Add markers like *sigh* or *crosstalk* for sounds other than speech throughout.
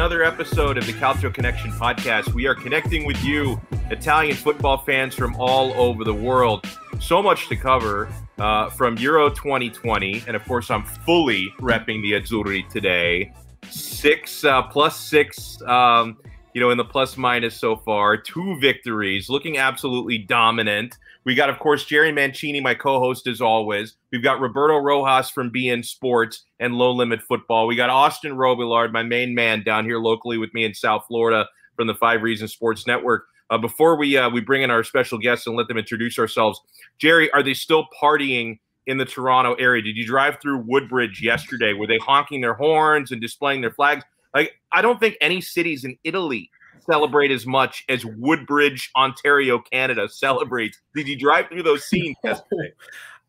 another episode of the Calcio Connection podcast. We are connecting with you, Italian football fans from all over the world. So much to cover uh, from Euro 2020. And of course, I'm fully repping the Azzurri today. Six uh, plus six, um, you know, in the plus minus so far. Two victories, looking absolutely dominant. We got, of course, Jerry Mancini, my co-host as always. We've got Roberto Rojas from beIN Sports and Low Limit Football. We got Austin Robillard, my main man down here locally with me in South Florida from the Five Reasons Sports Network. Uh, before we uh, we bring in our special guests and let them introduce ourselves, Jerry, are they still partying in the Toronto area? Did you drive through Woodbridge yesterday? Were they honking their horns and displaying their flags? Like, I don't think any cities in Italy celebrate as much as Woodbridge, Ontario, Canada celebrates. Did you drive through those *laughs* scenes yesterday?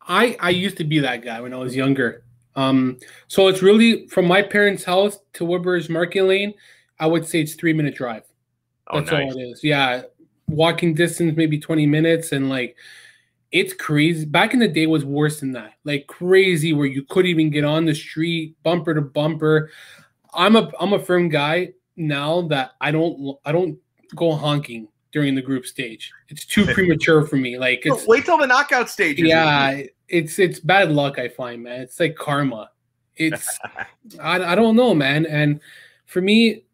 I I used to be that guy when I was younger. Um, so it's really from my parents' house to Woodbridge Market Lane. I would say it's three minute drive. Oh, That's nice. all it is. Yeah, walking distance maybe twenty minutes, and like it's crazy. Back in the day was worse than that. Like crazy, where you couldn't even get on the street, bumper to bumper. I'm a I'm a firm guy now that I don't I don't go honking during the group stage. It's too *laughs* premature for me. Like it's Wait till the knockout stage. yeah, it's it's bad luck. I find, man. It's like karma. It's *laughs* I, I don't know, man. And for me,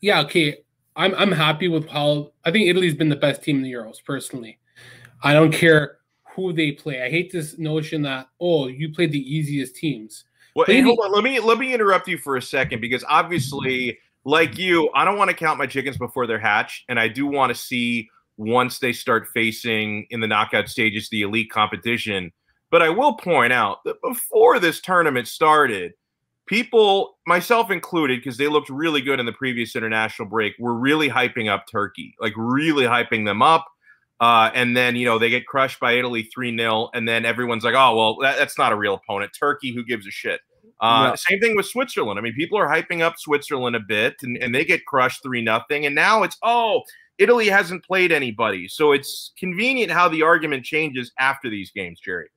yeah, okay. I'm I'm happy with how I think Italy's been the best team in the Euros. Personally, I don't care who they play. I hate this notion that oh, you played the easiest teams. Well, hey, hold on. Let me let me interrupt you for a second because obviously, like you, I don't want to count my chickens before they're hatched, and I do want to see once they start facing in the knockout stages the elite competition. But I will point out that before this tournament started, people, myself included, because they looked really good in the previous international break, were really hyping up Turkey, like really hyping them up. Uh, and then, you know, they get crushed by Italy 3 0. And then everyone's like, oh, well, that, that's not a real opponent. Turkey, who gives a shit? Uh, Yeah. Same thing with Switzerland. I mean, people are hyping up Switzerland a bit and, and they get crushed 3 nothing. And now it's, oh, Italy hasn't played anybody. So it's convenient how the argument changes after these games, Jerry.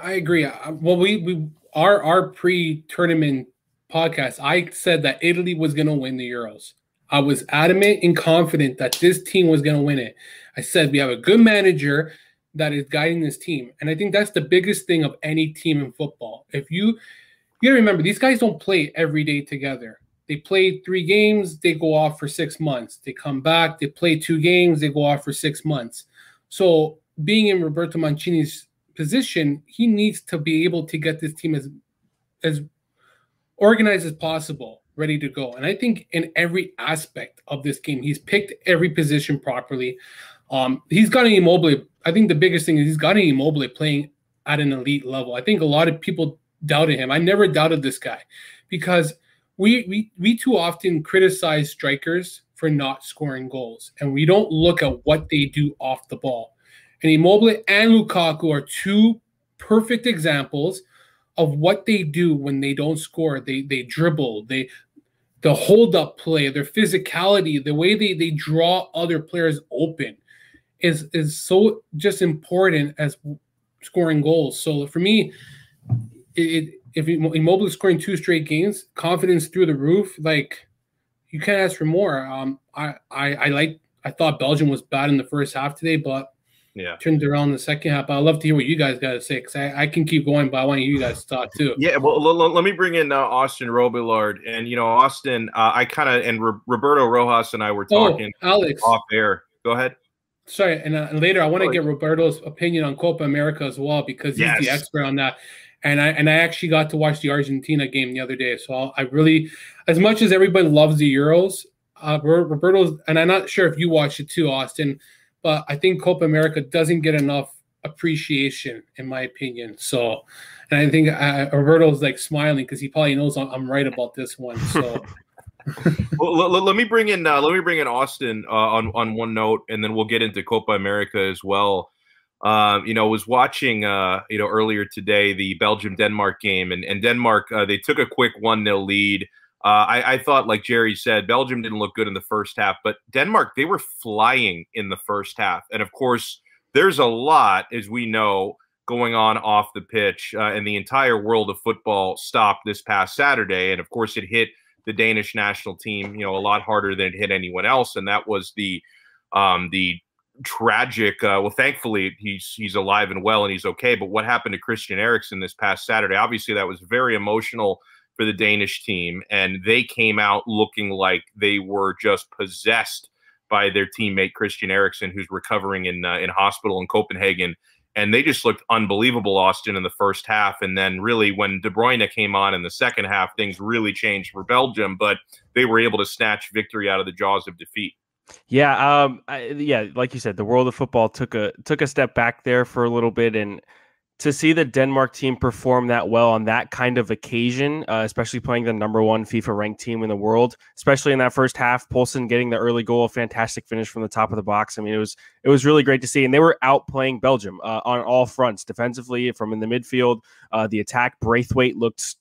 I agree. Uh, Well, we we our our pre-tournament podcast, I said that Italy was going to win the Euros. I was adamant and confident that this team was going to win it. I said we have a good manager that is guiding this team, and I think that's the biggest thing of any team in football. If you you got to remember, these guys don't play every day together. They play three games, they go off for six months. They come back, they play two games, they go off for six months. So being in Roberto Mancini's position, he needs to be able to get this team as as organized as possible, ready to go. And I think in every aspect of this game, he's picked every position properly. Um, he's got an Immobile. I think the biggest thing is he's got an Immobile playing at an elite level. I think a lot of people doubted him. I never doubted this guy because we we we too often criticize strikers for not scoring goals, and we don't look at what they do off the ball. And Immobile and Lukaku are two perfect examples of what they do when they don't score. They they dribble, they the hold up play, their physicality, the way they they draw other players open is is so just important as scoring goals. So for me, it, it if you Immobile scoring two straight games, confidence through the roof, like you can't ask for more. Um, I I, I like I thought Belgium was bad in the first half today, but Yeah. turned around in the second half. But I'd love to hear what you guys got to say because I, I can keep going, but I want you guys to talk too. *laughs* Yeah, well, l- l- let me bring in uh, Austin Robillard, and you know, Austin, uh, I kind of and Ro- Roberto Rojas and I were Oh, talking Alex, off air. Go ahead. sorry, and, uh, later I want to get Roberto's opinion on Copa America as well because he's the expert on that. And I and I actually got to watch the Argentina game the other day, so I really, as much as everybody loves the Euros, uh, Ro- Roberto's, and I'm not sure if you watched it too, Austin, but I think Copa America doesn't get enough appreciation, in my opinion. So, and I think uh, Roberto's like smiling because he probably knows I'm, I'm right about this one. So. *laughs* well, l- l- let me bring in uh, let me bring in Austin uh, on on one note, and then we'll get into Copa America as well. Um, you know, was watching uh, you know earlier today the Belgium Denmark game, and and Denmark uh, they took a quick one 0 lead. Uh, I, I thought, like Jerry said, Belgium didn't look good in the first half, but Denmark they were flying in the first half, and of course, there's a lot, as we know, going on off the pitch, uh, and the entire world of football stopped this past Saturday, and of course, it hit the Danish national team, you know, a lot harder than it hit anyone else, and that was the um, the tragic. Uh, well, thankfully he's he's alive and well and he's okay. But what happened to Christian Eriksen this past Saturday? Obviously, that was very emotional for the Danish team, and they came out looking like they were just possessed by their teammate Christian Eriksen, who's recovering in uh, in hospital in Copenhagen. And they just looked unbelievable, Austin, in the first half. And then, really, when De Bruyne came on in the second half, things really changed for Belgium. But they were able to snatch victory out of the jaws of defeat. Yeah, um, I, yeah, like you said, the world of football took a took a step back there for a little bit, and to see the Denmark team perform that well on that kind of occasion, uh, especially playing the number one FIFA ranked team in the world, especially in that first half, Poulsen getting the early goal, fantastic finish from the top of the box. I mean, it was it was really great to see, and they were outplaying Belgium uh, on all fronts, defensively, from in the midfield, uh, the attack. Braithwaite looked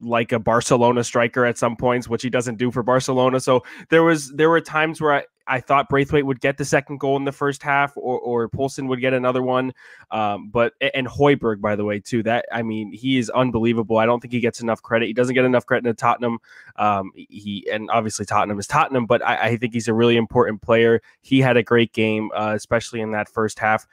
like a Barcelona striker at some points, which he doesn't do for Barcelona. So there was there were times where I, I thought Braithwaite would get the second goal in the first half, or or Poulsen would get another one. Um, but and Højbjerg, by the way, too. That I mean, he is unbelievable. I don't think he gets enough credit. He doesn't get enough credit in Tottenham. Um, he and obviously Tottenham is Tottenham, but I, I, think he's a really important player. He had a great game, uh, especially in that first half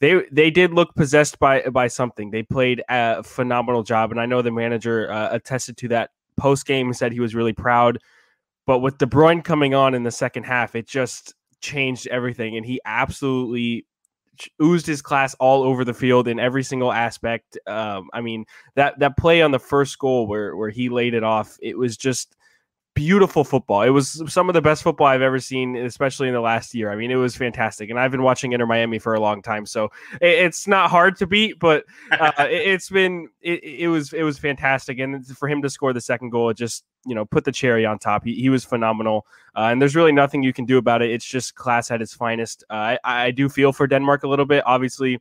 they they did look possessed by by something. They played a phenomenal job, and I know the manager uh, attested to that post game. Said he was really proud. But with De Bruyne coming on in the second half, it just changed everything, and he absolutely oozed his class all over the field in every single aspect. Um, I mean that that play on the first goal where where he laid it off, it was just beautiful football. It was some of the best football I've ever seen, especially in the last year. I mean, it was fantastic, and I've been watching Inter Miami for a long time, so it's not hard to beat. But uh, *laughs* it's been it, it, was it was fantastic, and for him to score the second goal, it just you know put the cherry on top. He, he was phenomenal, uh, and there's really nothing you can do about it. It's just class at its finest. Uh, I, I do feel for Denmark a little bit, obviously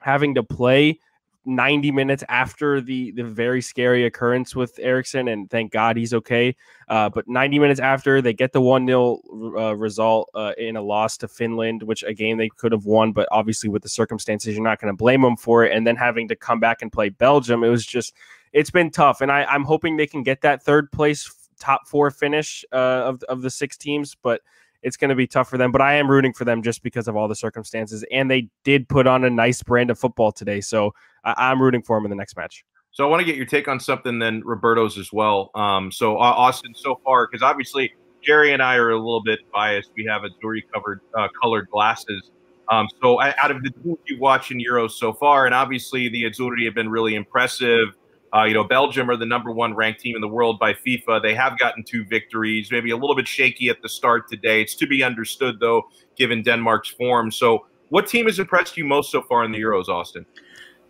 having to play 90 minutes after the the very scary occurrence with Eriksen, and thank God he's okay. Uh, but 90 minutes after, they get the 1 0 uh, result uh, in a loss to Finland, which a game they could have won, but obviously with the circumstances, you're not going to blame them for it. And then having to come back and play Belgium, it was just, it's been tough. And I, I'm hoping they can get that third place, top four finish uh, of, of the six teams, but it's going to be tough for them. But I am rooting for them just because of all the circumstances. And they did put on a nice brand of football today. So I- am rooting for them in the next match. So I want to get your take on something then Roberto's as well. Um, so uh, Austin, so far, because obviously Jerry and I are a little bit biased. We have a Azzurri covered uh, colored glasses. Um, so out of the teams you watch in Euros so far, and obviously the Azzurri have been really impressive. Uh, you know, Belgium are the number one ranked team in the world by FIFA. They have gotten two victories, maybe a little bit shaky at the start today. It's to be understood, though, given Denmark's form. So, what team has impressed you most so far in the Euros, Austin?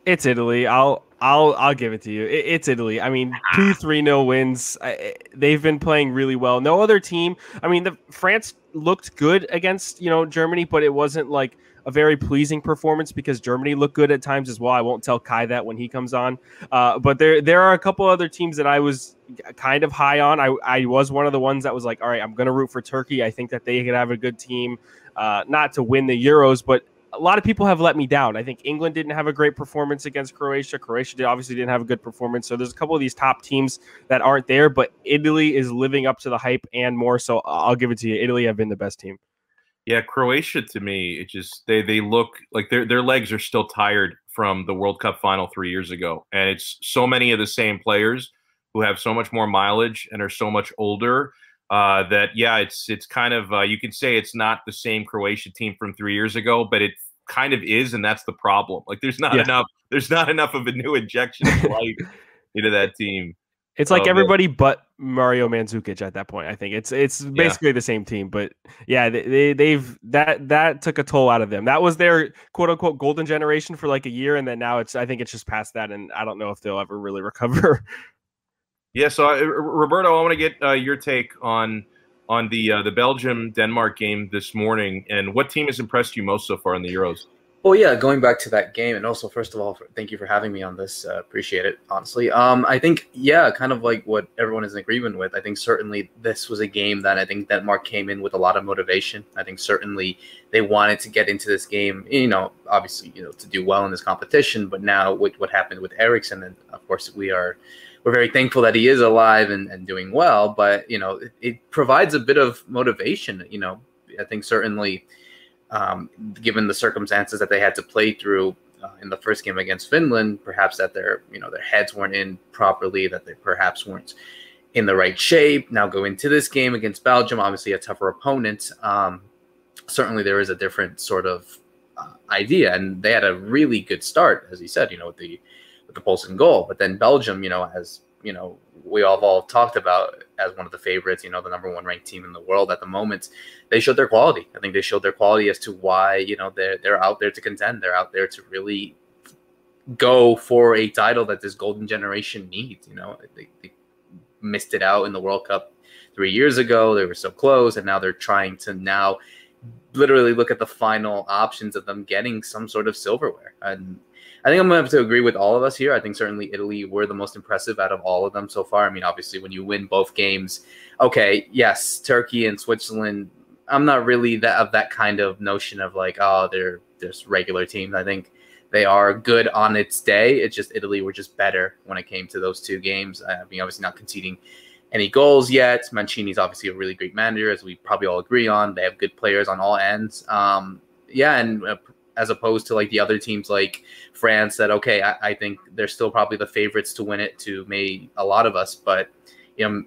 It's Italy. I'll I'll I'll give it to you. It, it's Italy. I mean, two three nil wins. I, they've been playing really well. No other team. I mean, the France looked good against you know Germany, but it wasn't like a very pleasing performance because Germany looked good at times as well. I won't tell Kai that when he comes on. Uh, but there there are a couple other teams that I was kind of high on. I, I was one of the ones that was like, all right, I'm going to root for Turkey. I think that they could have a good team, uh, not to win the Euros, but a lot of people have let me down. I think England didn't have a great performance against Croatia. Croatia obviously didn't have a good performance. So there's a couple of these top teams that aren't there, but Italy is living up to the hype and more. So I'll give it to you. Italy have been the best team. Yeah, Croatia to me, it just they they look like their their legs are still tired from the World Cup final three years ago, and it's so many of the same players who have so much more mileage and are so much older uh, that yeah, it's it's kind of uh, you can say it's not the same Croatia team from three years ago, but it kind of is, and that's the problem. Like there's not yeah. enough there's not enough of a new injection of life *laughs* into that team. It's like oh, everybody man. but Mario Mandzukic at that point. I think it's it's basically yeah. the same team, but yeah, they, they have that that took a toll out of them. That was their quote unquote golden generation for like a year, and then now it's I think it's just past that, and I don't know if they'll ever really *laughs* recover. Yeah, so uh, Roberto, I want to get uh, your take on on the uh, the Belgium Denmark game this morning, and what team has impressed you most so far in the Euros? Well, yeah, going back to that game, and also first of all, for, thank you for having me on this. Uh, appreciate it, honestly. Um, I think, yeah, kind of like what everyone is in agreement with. I think certainly this was a game that I think Denmark came in with a lot of motivation. I think certainly they wanted to get into this game, you know, obviously, you know, to do well in this competition. But now with what happened with Eriksen, and of course we are we're very thankful that he is alive and, and doing well. But you know, it, it provides a bit of motivation. You know, I think certainly, um, given the circumstances that they had to play through uh, in the first game against Finland, perhaps that their you know their heads weren't in properly, that they perhaps weren't in the right shape. Now go into this game against Belgium, obviously a tougher opponent. Um, certainly, there is a different sort of uh, idea, and they had a really good start, as he said, you know, with the with the Poulsen goal. But then Belgium, you know, as you know, we all have all talked about as one of the favorites, you know, the number one ranked team in the world at the moment. They showed their quality. I think they showed their quality as to why, you know, they're they're out there to contend. They're out there to really go for a title that this golden generation needs. You know, they, they missed it out in the World Cup three years ago. They were so close, and now they're trying to now literally look at the final options of them getting some sort of silverware. And I think I'm gonna have to agree with all of us here. I think certainly Italy were the most impressive out of all of them so far. I mean, obviously, when you win both games, okay, yes, Turkey and Switzerland. I'm not really that of that kind of notion of like, oh, they're just regular teams. I think they are good on its day. It's just Italy were just better when it came to those two games. I mean, obviously not conceding any goals yet. Mancini's obviously a really great manager, as we probably all agree on. They have good players on all ends. Um, yeah, and uh, as opposed to like the other teams like France, that okay, I, I, think they're still probably the favorites to win it to may a lot of us, but you know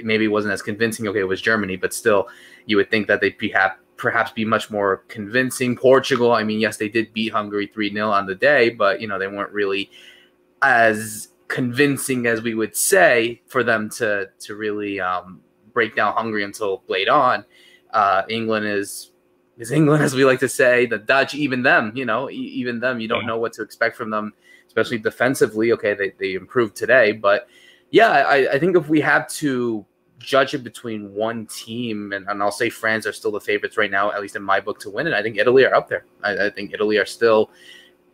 maybe it wasn't as convincing. Okay, it was Germany, but still, you would think that they'd be happy perhaps be much more convincing. Portugal, I mean, yes, they did beat Hungary 3 0 on the day, but, you know, they weren't really as convincing as we would say for them to, to really um, break down Hungary until late on. Uh, England is is England, as we like to say. The Dutch, even them, you know, even them, you don't yeah. know what to expect from them, especially defensively. Okay, they, they improved today, but yeah, I, I think if we have to judge it between one team, and, and I'll say France are still the favorites right now, at least in my book, to win it. I think Italy are up there. I, I think Italy are still,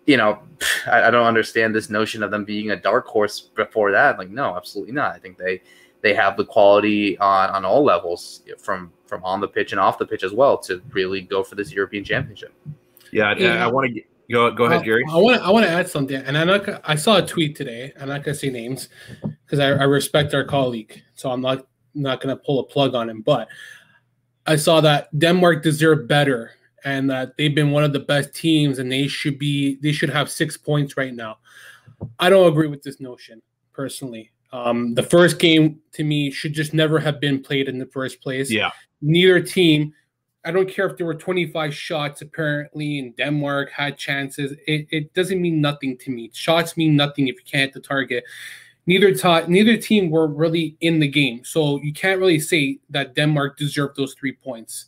you know, *sighs* I, I, don't understand this notion of them being a dark horse before that. Like, no, absolutely not. I think they they have the quality on, on all levels from from on the pitch and off the pitch as well to really go for this European Championship. Yeah, uh, yeah. I want to go go ahead, oh, Gary. I want I want to add something, and I'm not. I saw a tweet today. I'm not gonna say names because I, I respect our colleague, so I'm not not going to pull a plug on him, but I saw that Denmark deserved better and that they've been one of the best teams and they should be they should have six points right now. I don't agree with this notion personally. Um, the first game to me should just never have been played in the first place. Yeah. Neither team, I don't care if there were 25 shots apparently in Denmark had chances. It, it doesn't mean nothing to me. Shots mean nothing if you can't hit the target neither t- neither team were really in the game. So you can't really say that Denmark deserved those three points.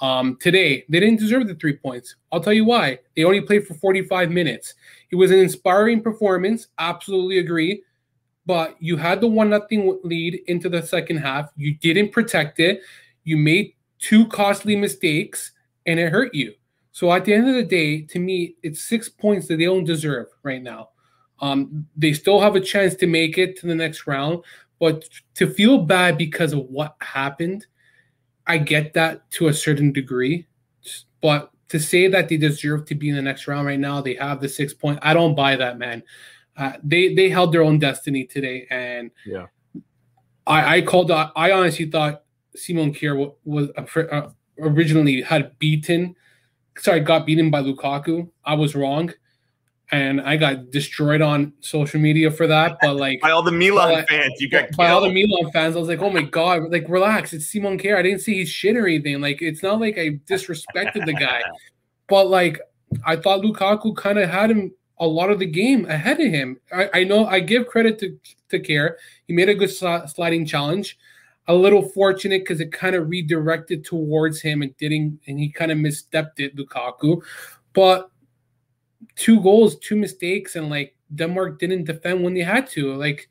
Um, today, they didn't deserve the three points. I'll tell you why. They only played for 45 minutes. It was an inspiring performance. Absolutely agree. But you had the one nothing lead into the second half. You didn't protect it. You made two costly mistakes, and it hurt you. So at the end of the day, to me, it's six points that they don't deserve right now. Um, they still have a chance to make it to the next round, but to feel bad because of what happened, I get that to a certain degree. But to say that they deserve to be in the next round right now, they have the six point. I don't buy that, man. Uh, they they held their own destiny today, and yeah, I I called. I honestly thought Simon Kjaer was uh, originally had beaten. Sorry, got beaten by Lukaku. I was wrong and I got destroyed on social media for that. But *laughs* like by all the Milan by, fans, you got by all the Milan fans. I was like, oh my god, like relax. It's Simon Kjaer. I didn't see his shit or anything. Like it's not like I disrespected the guy, *laughs* but like I thought Lukaku kind of had him a lot of the game ahead of him. I, I know I give credit to to Kjær. He made a good sliding challenge. A little fortunate because it kind of redirected towards him and didn't, and he kind of misstepped it, Lukaku. But two goals, two mistakes, and like Denmark didn't defend when they had to. Like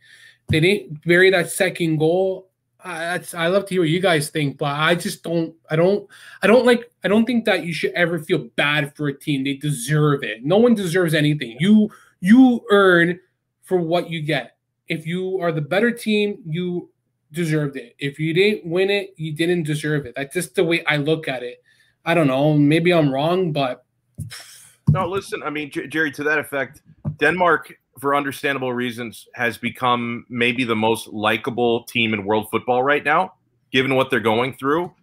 they didn't bury that second goal. I, I love to hear what you guys think, but I just don't. I don't. I don't like. I don't think that you should ever feel bad for a team. They deserve it. No one deserves anything. You you earn for what you get. If you are the better team, you deserved it. If you didn't win it, you didn't deserve it. That's just the way I look at it. I don't know. Maybe I'm wrong, but no, listen. I mean, Jerry, to that effect, Denmark for understandable reasons, has become maybe the most likable team in world football right now, given what they're going through.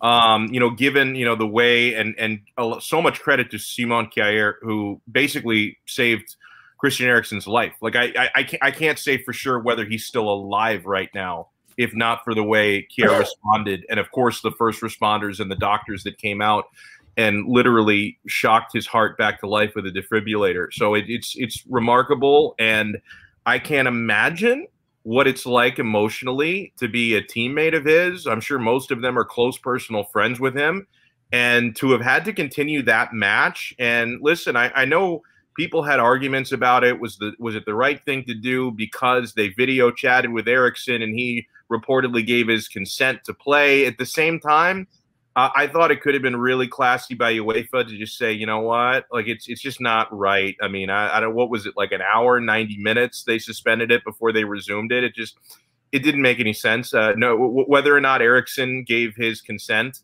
Um, you know, given you know the way and and so much credit to Simon Kjaer, who basically saved Christian Eriksen's life. Like I, I, I can't, I can't say for sure whether he's still alive right now, if not for the way Kjaer *laughs* responded, and of course the first responders and the doctors that came out and literally shocked his heart back to life with a defibrillator. So it, it's it's remarkable, and I can't imagine what it's like emotionally to be a teammate of his. I'm sure most of them are close personal friends with him, and to have had to continue that match. And listen, I, I know people had arguments about it. Was the was it the right thing to do because they video chatted with Eriksen and he reportedly gave his consent to play. At the same time, uh, I thought it could have been really classy by UEFA to just say, you know what, like it's it's just not right. I mean, I, I don't what was it like an hour, ninety minutes? They suspended it before they resumed it. It just it didn't make any sense. Uh, no, w- whether or not Eriksen gave his consent.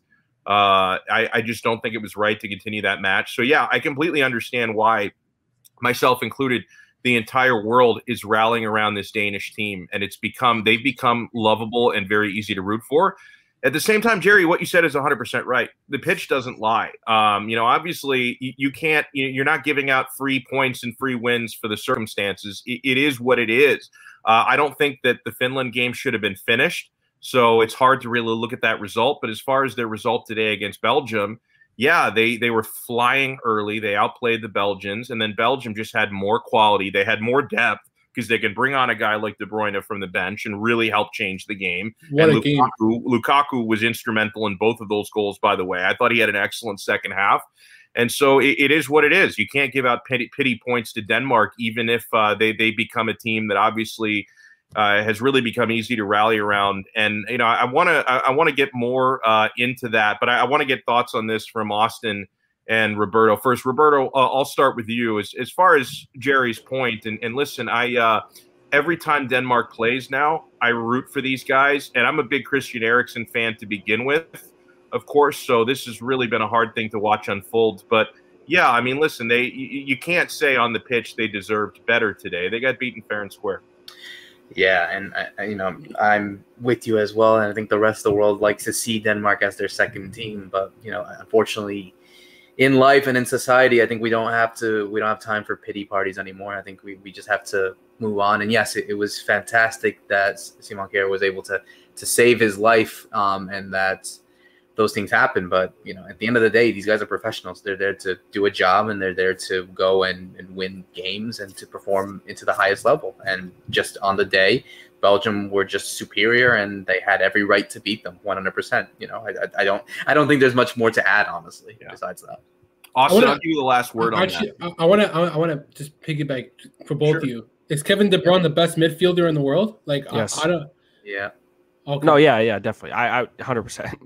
Uh, I, I just don't think it was right to continue that match. So yeah, I completely understand why myself included, the entire world is rallying around this Danish team, and it's become they've become lovable and very easy to root for. At the same time, Jerry, what you said is 100% right. The pitch doesn't lie. Um, you know, obviously, you, you, can't, you're not giving out free points and free wins for the circumstances. it, it is what it is. Uh, I don't think that the Finland game should have been finished. So it's hard to really look at that result. But as far as their result today against Belgium, yeah, they they were flying early. They outplayed the Belgians, and then Belgium just had more quality. They had more depth because they can bring on a guy like De Bruyne from the bench and really help change the game. What and a game. Lukaku, Lukaku was instrumental in both of those goals. By the way, I thought he had an excellent second half. And so it, it is what it is. You can't give out pity, pity points to Denmark, even if uh, they they become a team that obviously uh, has really become easy to rally around. And you know, I want to I, want to get more uh, into that, but I, I want to get thoughts on this from Austin and Roberto. First, Roberto, uh, I'll start with you. As as far as Jerry's point, and and listen, I uh, every time Denmark plays now, I root for these guys, and I'm a big Christian Eriksen fan to begin with, of course. So this has really been a hard thing to watch unfold, but. Yeah, I mean, listen, they you, you can't say on the pitch they deserved better today. They got beaten fair and square. Yeah, and I, you know I'm with you as well, and I think the rest of the world likes to see Denmark as their second team. But you know, unfortunately, in life and in society, I think we don't have to we don't have time for pity parties anymore. I think we, we just have to move on. And yes, it, it was fantastic that Simon Kjaer was able to to save his life, um, and that those things happen. But you know, at the end of the day, these guys are professionals. They're there to do a job, and they're there to go and, and win games and to perform into the highest level. And just on the day, Belgium were just superior, and they had every right to beat them 100. percent You know, I, I, I, don't I don't think there's much more to add, honestly. Yeah. Besides that. Austin, wanna, I'll give you the last word on actually, that. I want to I want to just piggyback for both sure. of you. Is Kevin De Bruyne the best midfielder in the world? Like, yes. I, I don't. Yeah. Okay. No, yeah, yeah, definitely. I, I, hundred percent.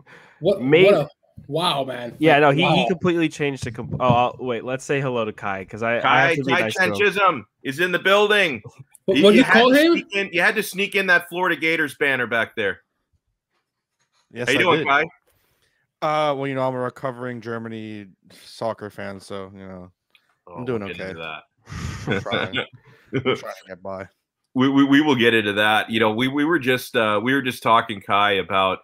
What? Maybe, what a, wow, man. Yeah, no, he, wow. he completely changed the. Comp- oh, wait. Let's say hello to Kai because I. Kai, I Kai nice Chisholm is in the building. What, what you, you call him? In, you had to sneak in that Florida Gators banner back there. Yes, How you I doing, did. Kai? Uh, well, you know, I'm a recovering Germany soccer fan, so you know, oh, I'm doing we'll okay. *laughs* I'm trying. I'm *laughs* trying to get by. We, we, we will get into that. You know, we, we were just uh, we were just talking Kai about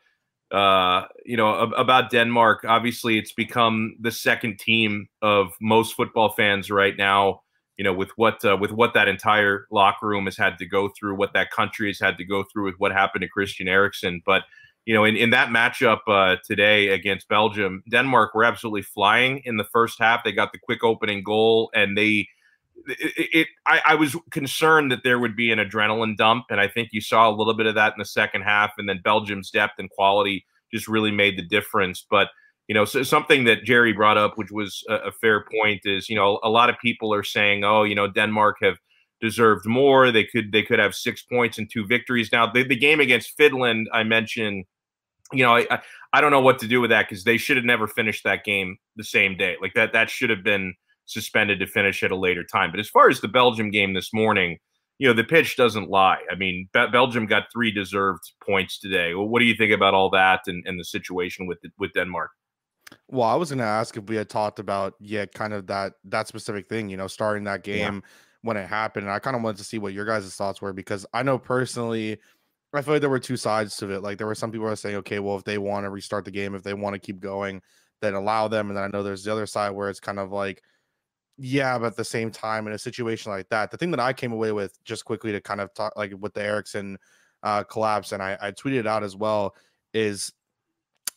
uh, you know, about Denmark. Obviously, it's become the second team of most football fans right now. You know, with what uh, with what that entire locker room has had to go through, what that country has had to go through with what happened to Christian Eriksen. But you know, in, in that matchup uh, today against Belgium, Denmark were absolutely flying in the first half. They got the quick opening goal, and they it, it I, I, was concerned that there would be an adrenaline dump, and I think you saw a little bit of that in the second half. And then Belgium's depth and quality just really made the difference. But you know, so something that Jerry brought up, which was a, a fair point, is you know a lot of people are saying, oh, you know, Denmark have deserved more. They could they could have six points and two victories. Now the, the game against Finland, I mentioned. You know, I, I don't know what to do with that because they should have never finished that game the same day. Like that, that should have been suspended to finish at a later time. But as far as the Belgium game this morning, you know, the pitch doesn't lie. I mean, Be- Belgium got three deserved points today. Well, what do you think about all that and, and the situation with with Denmark? Well, I was going to ask if we had talked about yeah, kind of that that specific thing. You know, starting that game when it happened. And I kind of wanted to see what your guys' thoughts were because I know personally, I feel like there were two sides to it. Like there were some people who were saying, okay, well, if they want to restart the game, if they want to keep going, then allow them. And then I know there's the other side where it's kind of like, yeah, but at the same time, in a situation like that, the thing that I came away with just quickly to kind of talk like with the Eriksen uh, collapse, and I, I tweeted it out as well, is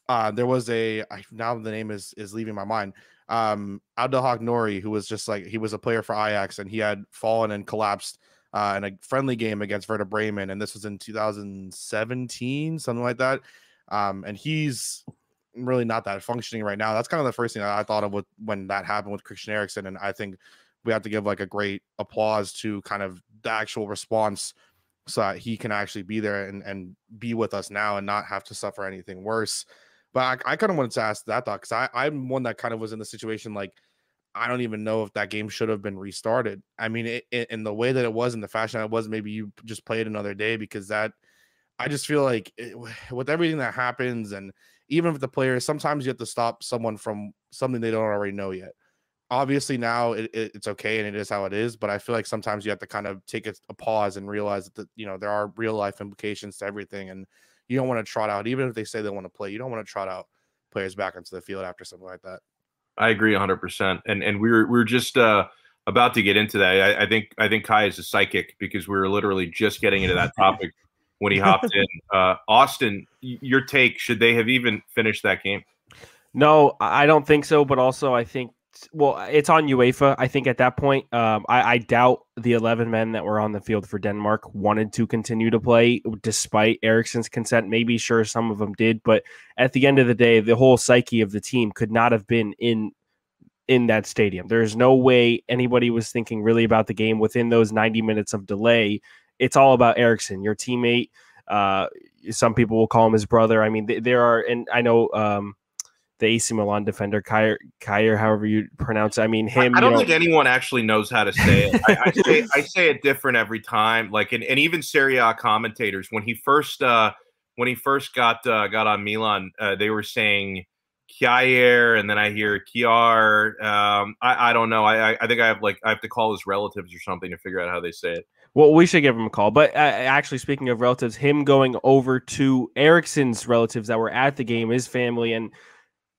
uh, there was a I, now the name is is leaving my mind. Um, Abdelhak Nouri, who was just like he was a player for Ajax, and he had fallen and collapsed uh, in a friendly game against Werder Bremen, and this was in 2017, something like that. Um, and he's really not that functioning right now. That's kind of the first thing that I thought of with when that happened with Christian Eriksen, and I think we have to give like a great applause to kind of the actual response so that he can actually be there and, and be with us now and not have to suffer anything worse. But I, I kind of wanted to ask that thought because I'm one that kind of was in the situation like I don't even know if that game should have been restarted. I mean, it, it, in the way that it was, in the fashion it was, maybe you just play it another day because that I just feel like it, with everything that happens and even if the players, sometimes you have to stop someone from something they don't already know yet. Obviously, now it, it, it's okay and it is how it is, but I feel like sometimes you have to kind of take a, a pause and realize that you know there are real life implications to everything, and you don't want to trot out, even if they say they want to play, you don't want to trot out players back into the field after something like that. I agree 100, percent and and we were we are just uh, about to get into that. I, I think I think Kai is a psychic because we were literally just getting into that topic *laughs* when he hopped in. Uh, Austin, your take? Should they have even finished that game? No, I don't think so. But also, I think well, it's on UEFA. I think at that point, um, I, I, doubt the 11 men that were on the field for Denmark wanted to continue to play despite Eriksen's consent. Maybe, sure, some of them did, but at the end of the day, the whole psyche of the team could not have been in in that stadium. There's no way anybody was thinking really about the game within those 90 minutes of delay it's all about Eriksen, your teammate. Uh, some people will call him his brother. I mean, th- there are, and I know um, the AC Milan defender, Kyer, Kyer, however you pronounce it. I mean, him. I, I don't know, think anyone actually knows how to say it. I, I, say, I say it different every time. Like, and, and even Serie A commentators, when he first, uh, when he first got uh, got on Milan, uh, they were saying Kjaer, and then I hear Kiar. Um, I, I don't know. I, I think I have like I have to call his relatives or something to figure out how they say it. Well, we should give him a call. But uh, actually, speaking of relatives, him going over to Eriksen's relatives that were at the game, his family, and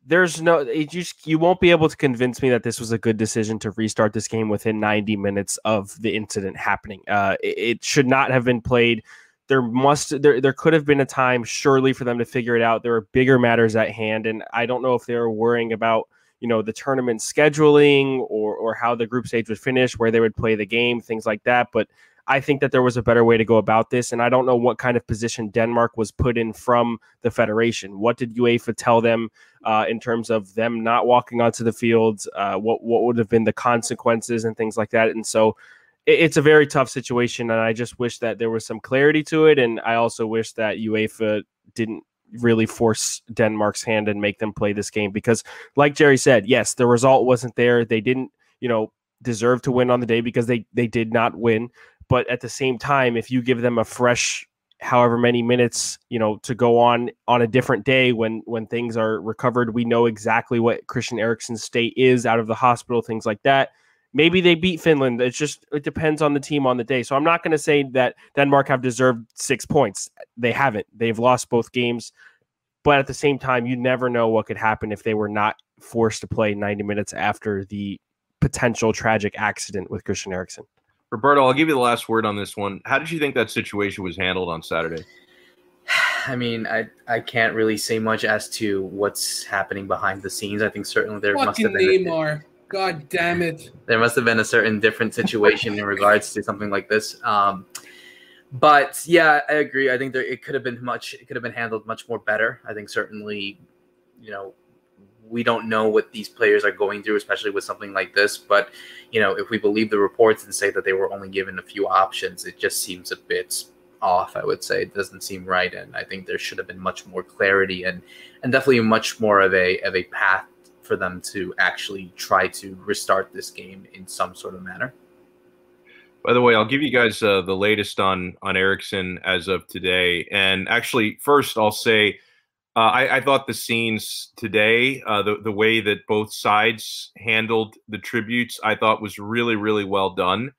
there's no you just you won't be able to convince me that this was a good decision to restart this game within 90 minutes of the incident happening. Uh, it, it should not have been played. There must there there could have been a time surely for them to figure it out. There are bigger matters at hand, and I don't know if they were worrying about you know the tournament scheduling or or how the group stage would finish, where they would play the game, things like that. But I think that there was a better way to go about this. And I don't know what kind of position Denmark was put in from the federation. What did UEFA tell them uh, in terms of them not walking onto the field, Uh, what what would have been the consequences and things like that? And so it, it's a very tough situation. And I just wish that there was some clarity to it. And I also wish that UEFA didn't really force Denmark's hand and make them play this game because, like Jerry said, yes, the result wasn't there. They didn't, you know, deserve to win on the day because they they did not win but at the same time if you give them a fresh however many minutes you know to go on on a different day when when things are recovered. We know exactly what christian eriksen's state is out of the hospital things like that. Maybe they beat finland. It's just it depends on the team on the day. So i'm not going to say that denmark have deserved six points. They haven't. They've lost both games. But at the same time you never know what could happen if they were not forced to play 90 minutes after the potential tragic accident with christian eriksen Roberto, I'll give you the last word on this one. How did you think that situation was handled on Saturday? *sighs* I mean, I I can't really say much as to what's happening behind the scenes. I think certainly there Fucking must have been Neymar. A, God damn it! There must have been a certain different situation in regards to something like this. Um, but yeah, I agree. I think there it could have been much. It could have been handled much more better. I think certainly, you know, we don't know what these players are going through, especially with something like this. But you know, if we believe the reports and say that they were only given a few options, it just seems a bit off. I would say it doesn't seem right, and I think there should have been much more clarity and and definitely much more of a of a path for them to actually try to restart this game in some sort of manner. By the way, I'll give you guys uh, the latest on on Eriksen as of today. And actually, first I'll say uh, I, I, thought the scenes today, uh, the the way that both sides handled the tributes, I thought was really really well done.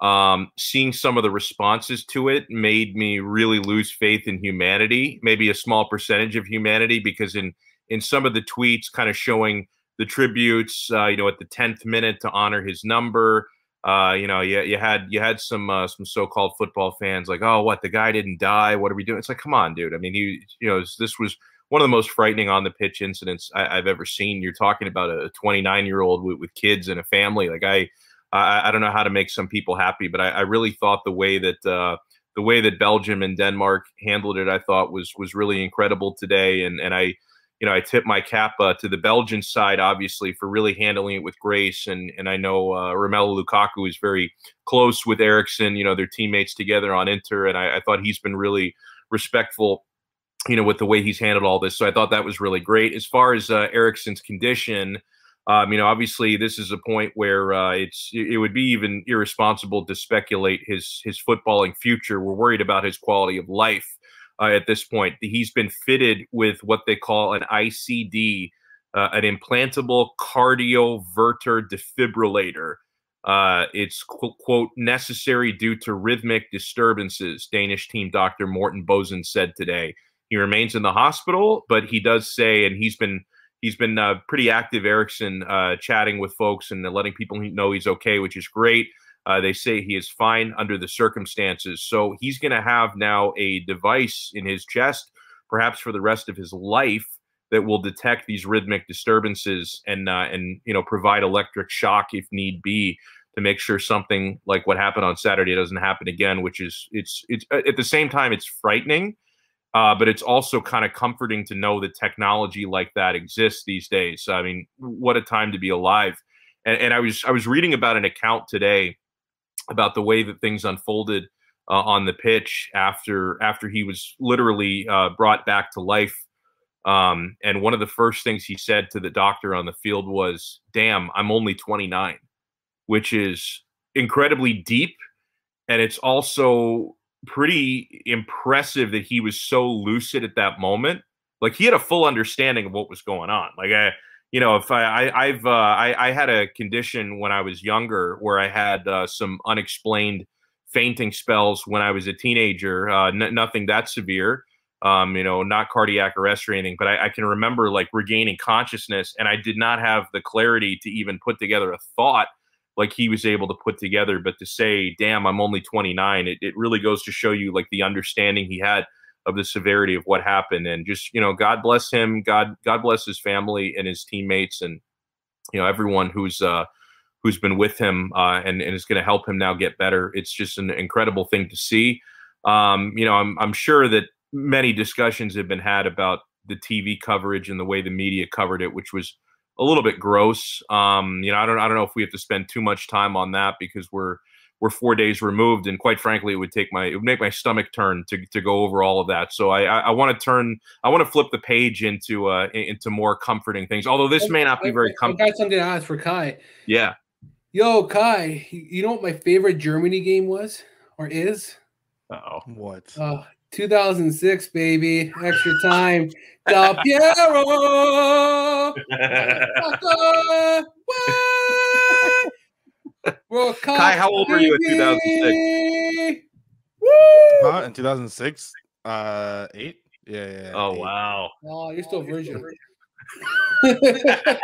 um, seeing some of the responses to it made me really lose faith in humanity, maybe a small percentage of humanity, because in in some of the tweets, kind of showing the tributes, uh, you know, at the tenth minute to honor his number. Uh, you know, you, you had you had some uh, some so-called football fans like, oh, what the guy didn't die? What are we doing? It's like, come on, dude. I mean, he, you know, this was one of the most frightening on the pitch incidents I, have ever seen. You're talking about a 29 year old with, with kids and a family. Like I, I, I don't know how to make some people happy, but I, I really thought the way that uh, the way that Belgium and Denmark handled it, I thought was was really incredible today. And and I, you know, I tip my cap uh, to the Belgian side, obviously, for really handling it with grace. And and I know uh, Romelu Lukaku is very close with Eriksen. You know, they're teammates together on Inter, and I, I thought he's been really respectful you know, with the way he's handled all this. So I thought that was really great. As far as uh, Eriksen's condition, um, you know, obviously this is a point where uh, it's it would be even irresponsible to speculate his his footballing future. We're worried about his quality of life uh, at this point. He's been fitted with what they call an ICD, uh, an implantable cardioverter defibrillator. Uh, it's quote, quote necessary due to rhythmic disturbances. Danish team doctor Morten Boesen said today. He remains in the hospital, but he does say, and he's been he's been uh, pretty active, Eriksen uh, chatting with folks and letting people know he's okay, which is great. Uh, they say he is fine under the circumstances. So he's going to have now a device in his chest, perhaps for the rest of his life, that will detect these rhythmic disturbances and uh, and you know provide electric shock if need be to make sure something like what happened on Saturday doesn't happen again. Which is it's it's at the same time it's frightening uh, but it's also kind of comforting to know that technology like that exists these days. I mean, what a time to be alive! And, and I was I was reading about an account today about the way that things unfolded uh, on the pitch after after he was literally uh, brought back to life. Um, and one of the first things he said to the doctor on the field was, "Damn, I'm only 29," which is incredibly deep, and it's also pretty impressive that he was so lucid at that moment. Like he had a full understanding of what was going on. Like I, you know, if I, I have uh, I, I had a condition when I was younger where I had uh, some unexplained fainting spells when I was a teenager. Uh, n- nothing that severe. Um, you know, not cardiac arrest or anything, but I, I can remember like regaining consciousness, and I did not have the clarity to even put together a thought like he was able to put together. But to say, damn, I'm only 29, it, it really goes to show you like the understanding he had of the severity of what happened. And just, you know, God bless him. God, God bless his family and his teammates and, you know, everyone who's, uh, who's been with him uh, and, and is going to help him now get better. It's just an incredible thing to see. Um, you know, I'm, I'm sure that many discussions have been had about the TV coverage and the way the media covered it, which was a little bit gross. Um, you know, I don't I don't know if we have to spend too much time on that because we're we're four days removed, and quite frankly, it would take my it would make my stomach turn to to go over all of that. So I I, I want to turn I want to flip the page into uh into more comforting things. Although this may not be very comforting. I got something to ask for Kai. Yeah. Yo, Kai, you know what my favorite Germany game was or is? Oh, what? Uh, 2006, baby. Extra time. Del Piero. World Cup, Kai, how old were you in 2006? Huh, in 2006? Uh, eight? Yeah, yeah. Oh, eight. wow. Oh, you're still virgin. *laughs* At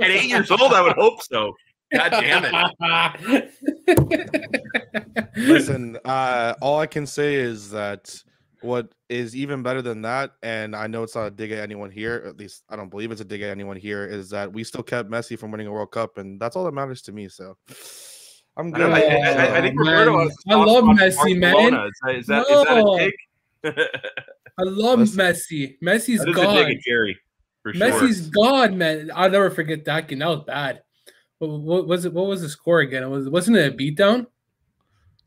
eight years old, I would hope so. God damn it. *laughs* Listen, uh, all I can say is that what is even better than that, and I know it's not a dig at anyone here, at least I don't believe it's a dig at anyone here, is that we still kept Messi from winning a World Cup, and that's all that matters to me. So *sighs* I'm good. I, I, I think Roberto I love Messi, man. Is that, is, that, no. is that a dig? *laughs* I love Listen, Messi. Messi's God. Jerry, Messi's sure. God, man. I'll never forget that game. That was bad. What, what, was it? What was the score again? It was wasn't it a beatdown?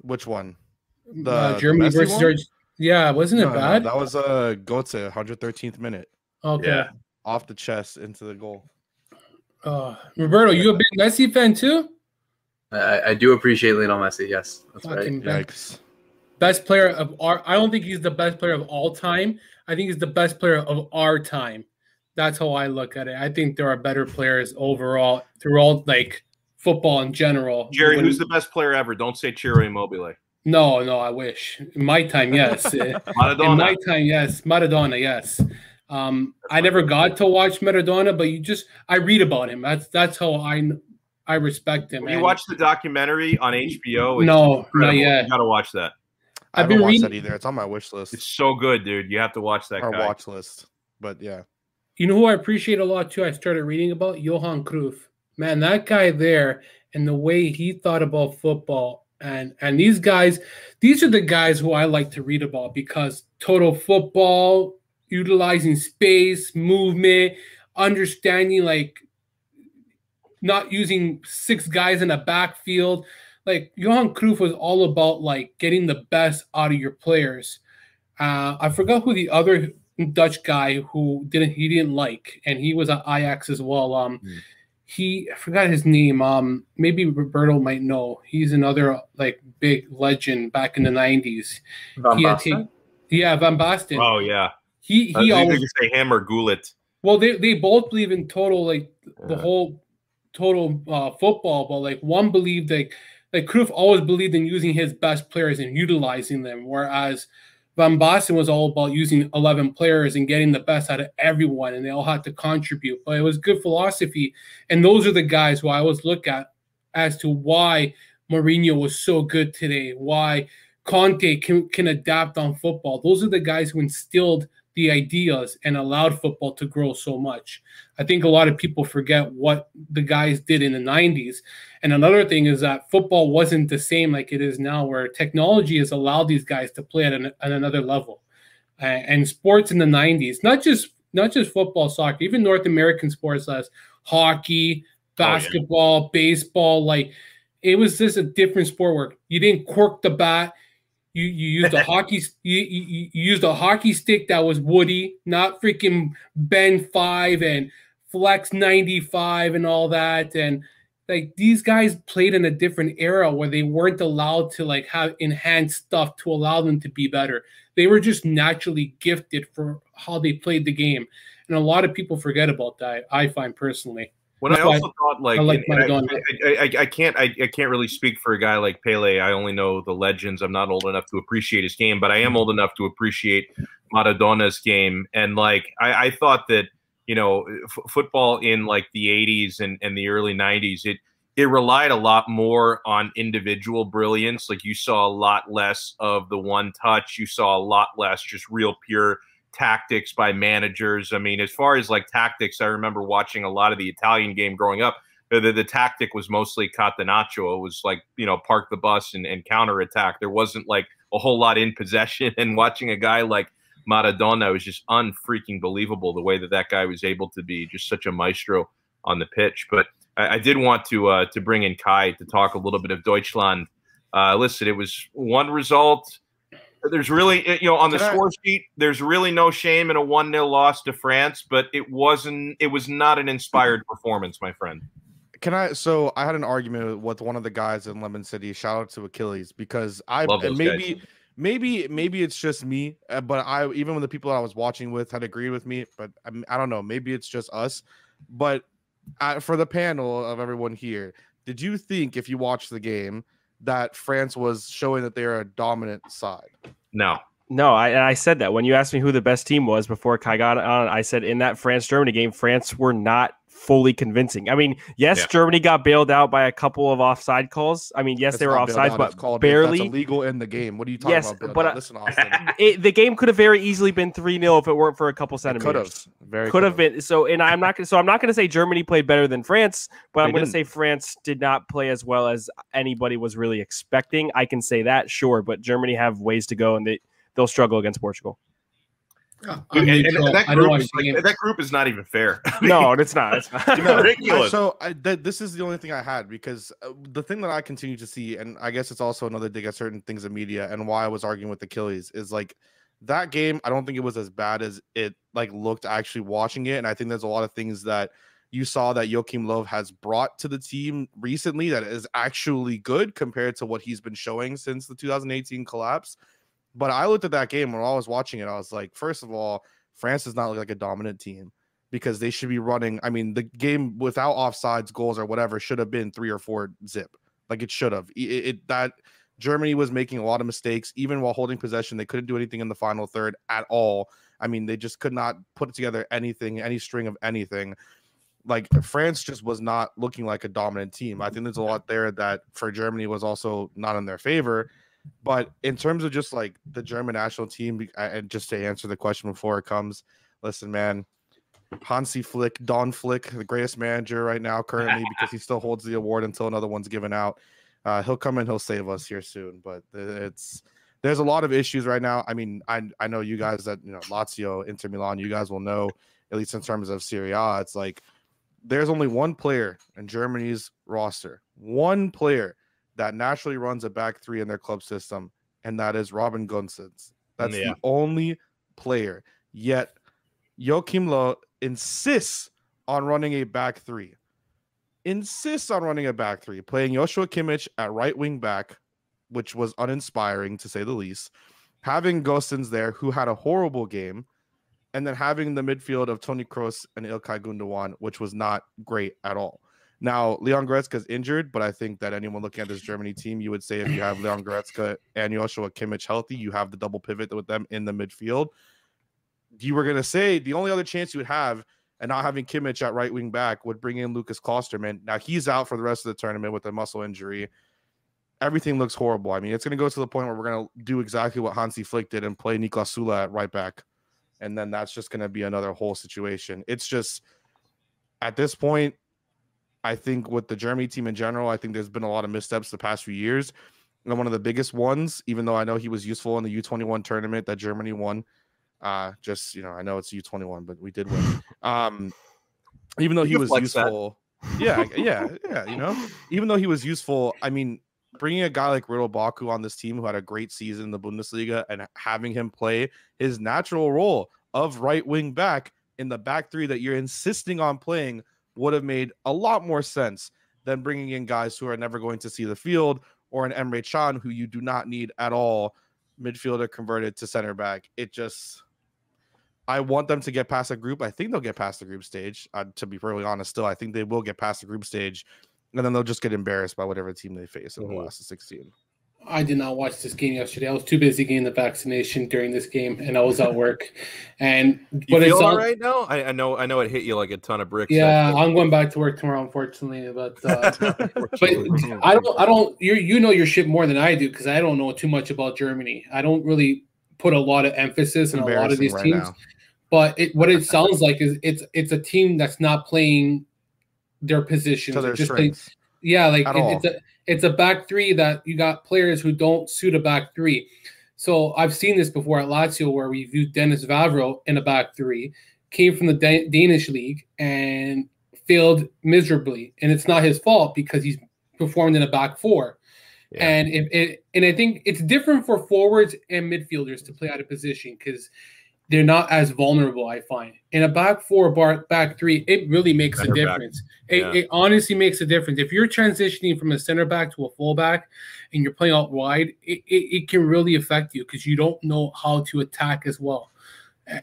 Which one? The uh, Germany Messi versus Georgia. Yeah, wasn't it no, bad? No, that was a uh, Götze, 113th minute. Okay. Yeah. Off the chest into the goal. Uh, Roberto, you a big Messi fan too? I, I do appreciate Lionel Messi. Yes, that's Fucking right. Yikes. Best player of our. I don't think he's the best player of all time. I think he's the best player of our time. That's how I look at it. I think there are better players overall through all like football in general. Jerry, When- who's the best player ever? Don't say Ciro Immobile. No, no, I wish. In my time, yes. *laughs* Uh, In my time, yes. Maradona, yes. Um, I never got to watch Maradona, but you just I read about him. That's that's how I I respect him. When you And watch the documentary on HBO, it's No, not yet. You gotta watch that. I I've haven't been watched reading- that either. It's on my wish list It's so good, dude. You have to watch that or guy. watch list. But yeah, You know who I appreciate a lot too? I started reading about Johan Cruyff. Man, that guy there and the way he thought about football and and these guys, these are the guys who I like to read about because total football, utilizing space, movement, understanding like not using six guys in a backfield. Like Johan Cruyff was all about like getting the best out of your players. Uh, I forgot who the other Dutch guy who didn't he didn't like, and he was at Ajax as well. Um, Hmm. He I forgot his name. Um, maybe Roberto might know. He's another like big legend back in the nineties. Van Basten? yeah, Van Basten. Oh yeah. he Uh, he you always say him or Gullit. well they they both believe in total like the Yeah. whole total uh, football, but like one believed like like Cruyff always believed in using his best players and utilizing them, whereas Van Basten was all about using eleven players and getting the best out of everyone, and they all had to contribute. But it was good philosophy, and those are the guys who I always look at as to why Mourinho was so good today, why Conte can can adapt on football. Those are the guys who instilled the ideas and allowed football to grow so much. I think a lot of people forget what the guys did in the 90s. And another thing is that football wasn't the same like it is now, where technology has allowed these guys to play at, an, at another level. Uh, and sports in the 90s, not just not just football, soccer, even North American sports as hockey, yeah. basketball, baseball, like it was just a different sport where you didn't cork the bat. You you used a *laughs* hockey you, you, you used a hockey stick that was woody, not freaking Ben five and flex ninety five and all that. And like these guys played in a different era where they weren't allowed to like have enhanced stuff to allow them to be better. They were just naturally gifted for how they played the game. And a lot of people forget about that. I find personally. When I That's why also thought like, I like and- and I, I, I, I can't I, I can't really speak for a guy like Pele. I only know the legends. I'm not old enough to appreciate his game, but I am old enough to appreciate Maradona's game. And like I, I thought that you know f- football in like the 80s and, and the early 90s it it relied a lot more on individual brilliance. Like you saw a lot less of the one touch. You saw a lot less just real pure tactics by managers. I mean, as far as like tactics, I remember watching a lot of the Italian game growing up. The, the, tactic was mostly catenaccio. It was like, you know, park the bus and, and counterattack. There wasn't like a whole lot in possession. *laughs* And watching a guy like Maradona was just unfreaking believable the way that that guy was able to be just such a maestro on the pitch. But I, I did want to uh, to bring in Kai to talk a little bit of Deutschland. Uh, listen, it was one result. There's really, you know, on the I- score sheet, there's really no shame in a one 0 loss to France, but it wasn't. It was not an inspired *laughs* performance, my friend. Can I? So I had an argument with one of the guys in Lemon City. Shout out to Achilles because I and those maybe maybe maybe it's just me, uh, but I even when the people I was watching with had agreed with me, but I, I don't know. Maybe it's just us. But uh, for the panel of everyone here, did you think if you watched the game that France was showing that they're a dominant side? No, No, I, and I said that when you asked me who the best team was before Kai got on. I said in that France Germany game, France were not fully convincing. I mean, yes, Yeah. Germany got bailed out by a couple of offside calls. I mean, yes, That's they were not bailed offsides, but called- barely. That's illegal in the game. What are you talking Yes, about? bailed but, uh, listen, Austin. *laughs* it, the game could have very easily been 3 0 if it weren't for a couple Could have centimeters. very Could have could've. been so, and I'm not gonna. So I'm not gonna say Germany played better than France, but They I'm gonna didn't. say France did not play as well as anybody was really expecting. I can say that, sure, but Germany have ways to go, and they they'll struggle against Portugal. I'm and, and that group is like, that group is not even fair. *laughs* I mean, No, it's not. It's not. *laughs* Ridiculous. so I, th- this is the only thing I had because uh, the thing that I continue to see, and I guess it's also another dig at certain things in media, and why I was arguing with Achilles is like that game. I don't think it was as bad as it like looked actually watching it, and I think there's a lot of things that you saw that Joachim Löw has brought to the team recently that is actually good compared to what he's been showing since the 2018 collapse. But I looked at that game when I was watching it. I was like, first of all, France does not look like a dominant team. because they should be running. I mean, the game without offsides, goals, or whatever should have been three or four zip. Like it should have. It, it that Germany was making a lot of mistakes, even while holding possession. They couldn't do anything in the final third at all. I mean, they just could not put together anything, any string of anything. Like France just was not looking like a dominant team. I think there's a lot there that for Germany was also not in their favor. But in terms of just like the German national team, and just to answer the question before it comes, listen, man, Hansi Flick, Don Flick, the greatest manager right now currently *laughs* because he still holds the award until another one's given out. Uh, he'll come in, he'll save us here soon. But it's there's a lot of issues right now. I mean, I I know you guys that you know Lazio, Inter Milan, you guys will know at least in terms of Serie A. It's like there's only one player in Germany's roster, one player that naturally runs a back three in their club system, and that is Robin Gosens. That's yeah. the only player. Yet Joachim Low insists on running a back three. Insists on running a back three, playing Joshua Kimmich at right wing back, which was uninspiring to say the least. Having Gosens there, who had a horrible game, and then having the midfield of Toni Kroos and Ilkay Gundogan, which was not great at all. Now, Leon Goretzka is injured, but I think that anyone looking at this Germany team, you would say if you have Leon Goretzka and Joshua Kimmich healthy, you have the double pivot with them in the midfield you were going to say the only other chance you would have and not having Kimmich at right wing back would bring in Lukas Klostermann. Now he's out for the rest of the tournament with a muscle injury. Everything looks horrible. I mean, it's going to go to the point where we're going to do exactly what Hansi Flick did and play Niklas Süle at right back. And then that's just going to be another whole situation. It's just at this point, I think with the Germany team in general, I think there's been a lot of missteps the past few years. And one of the biggest ones, even though I know he was useful in the U21 tournament that Germany won, uh, just you know, I know it's U twenty one, but we did win. Um, even though he was useful, yeah, yeah, yeah. You know, even though he was useful, I mean, bringing a guy like Ridle Baku on this team who had a great season in the Bundesliga and having him play his natural role of right wing back in the back three that you're insisting on playing would have made a lot more sense than bringing in guys who are never going to see the field or an Emre Can who you do not need at all midfielder converted to center back. It just I want them to get past the group. I think they'll get past the group stage. Uh, to be perfectly honest, still, I think they will get past the group stage, and then they'll just get embarrassed by whatever team they face in mm-hmm. the last of 16. I did not watch this game yesterday. I was too busy getting the vaccination during this game, and I was at work. And but you feel it's all right now. I, I, know, I know, it hit you like a ton of bricks. Yeah, I'm going back to work tomorrow, unfortunately. But uh, *laughs* but I don't, I don't. You you know your shit more than I do because I don't know too much about Germany. I don't really put a lot of emphasis on a lot of these right teams. Now. But it, what it sounds like is it's it's a team that's not playing their positions. So just play, yeah, like it, it's a it's a back three that you got players who don't suit a back three. So I've seen this before at Lazio where we viewed Denis Vavro in a back three, came from the da- Danish league and failed miserably, and it's not his fault because he's performed in a back four. Yeah. And if it, and I think it's different for forwards and midfielders to play out of position because they're not as vulnerable. I find in a back four, bar, back three, it really makes Better a difference. It, yeah. it, honestly makes a difference. If you're transitioning from a center back to a fullback and you're playing out wide, it, it, it can really affect you because you don't know how to attack as well.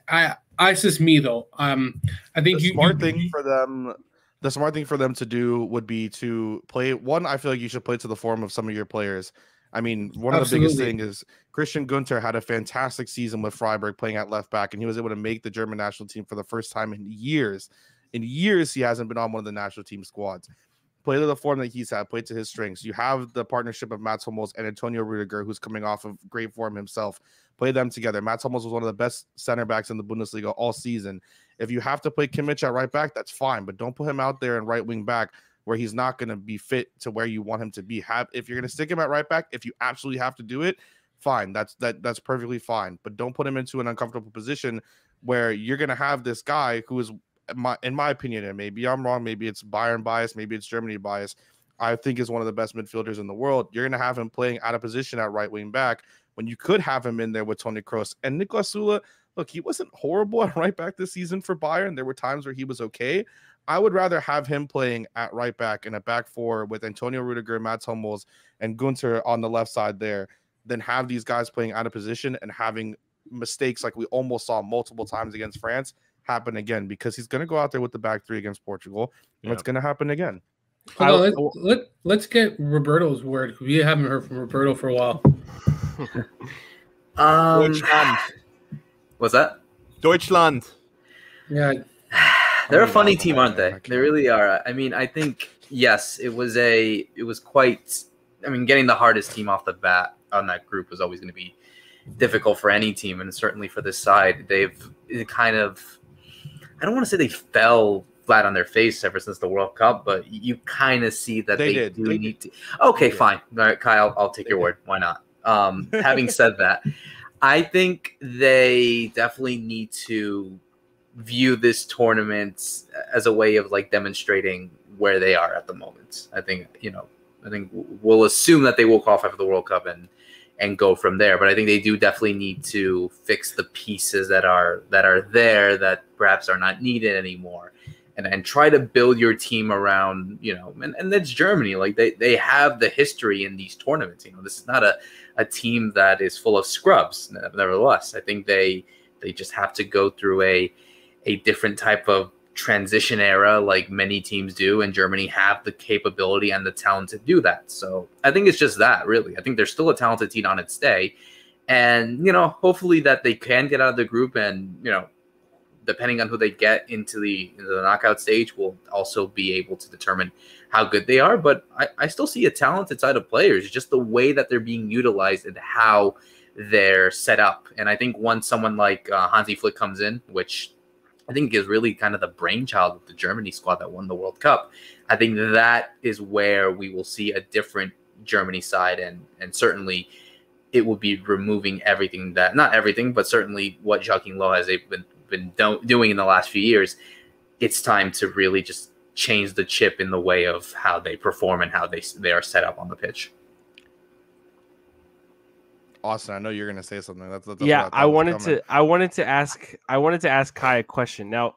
I, I, it's just me though. Um, I think the you, smart you, thing you, for them. The smart thing for them to do would be to play one. I feel like you should play to the form of some of your players I mean, one of Absolutely. the biggest things is Christian Gunter had a fantastic season with Freiburg playing at left back, and he was able to make the German national team for the first time in years. In years, he hasn't been on one of the national team squads. Play to the form that he's had, play to his strengths. You have the partnership of Mats Hummels and Antonio Rudiger, who's coming off of great form himself. Play them together. Mats Hummels was one of the best center backs in the Bundesliga all season. If you have to play Kimmich at right back, that's fine, but don't put him out there in right wing back where he's not going to be fit to where you want him to be. Have if you're going to stick him at right back, if you absolutely have to do it, fine. That's that that's perfectly fine. But don't put him into an uncomfortable position where you're going to have this guy who is my in my opinion, and maybe I'm wrong, maybe it's Bayern bias, maybe it's Germany bias. I think is one of the best midfielders in the world. You're going to have him playing out of position at right wing back when you could have him in there with Toni Kroos and Niklas Süle. Look, he wasn't horrible at *laughs* right back this season for Bayern. There were times where he was okay, I would rather have him playing at right back in a back four with Antonio Rudiger, Mats Hummels, and Gunter on the left side there than have these guys playing out of position and having mistakes like we almost saw multiple times against France happen again because he's going to go out there with the back three against Portugal, and Yeah. it's going to happen again. Hold I- on, let, let, let's get Roberto's word. We haven't heard from Roberto for a while. *laughs* Um, Deutschland. What's that? Deutschland. Yeah, They're a funny team, aren't they? They really are. I mean, I think yes, it was a it was quite. I mean, getting the hardest team off the bat on that group was always going to be difficult for any team, and certainly for this side, they've kind of. I don't want to say they fell flat on their face ever since the World Cup, but you kind of see that They they, do They need to. Okay, They fine. All right, Kyle, I'll take your They word. Why not? Um, having said that, *laughs* I think they definitely need to view this tournament as a way of like demonstrating where they are at the moment. I think you know, I think we'll assume that they will qualify for the World Cup and and go from there. But I think they do definitely need to fix the pieces that are that are there that perhaps are not needed anymore. And, and try to build your team around, you know, and, and that's Germany. Like they, they have the history in these tournaments. You know, this is not a, a team that is full of scrubs. Nevertheless, I think they they just have to go through a a different type of transition era like many teams do and Germany have the capability and the talent to do that. So I think it's just that really. I think they're still a talented team on its day. And you know, hopefully that they can get out of the group and you know, depending on who they get into the into the knockout stage will also be able to determine how good they are. But I, I still see a talented side of players, just the way that they're being utilized and how they're set up. And I think once someone like uh, Hansi Flick comes in, which I think is really kind of the brainchild of the Germany squad that won the World Cup. I think that is where we will see a different Germany side, and and certainly it will be removing everything that not everything, but certainly what Joachim Low has been been do- doing in the last few years. It's time to really just change the chip in the way of how they perform and how they they are set up on the pitch. Austin, I know you're going to say something. That's, that's yeah, what I, wanted to. I wanted to ask. I wanted to ask Kai a question. Now,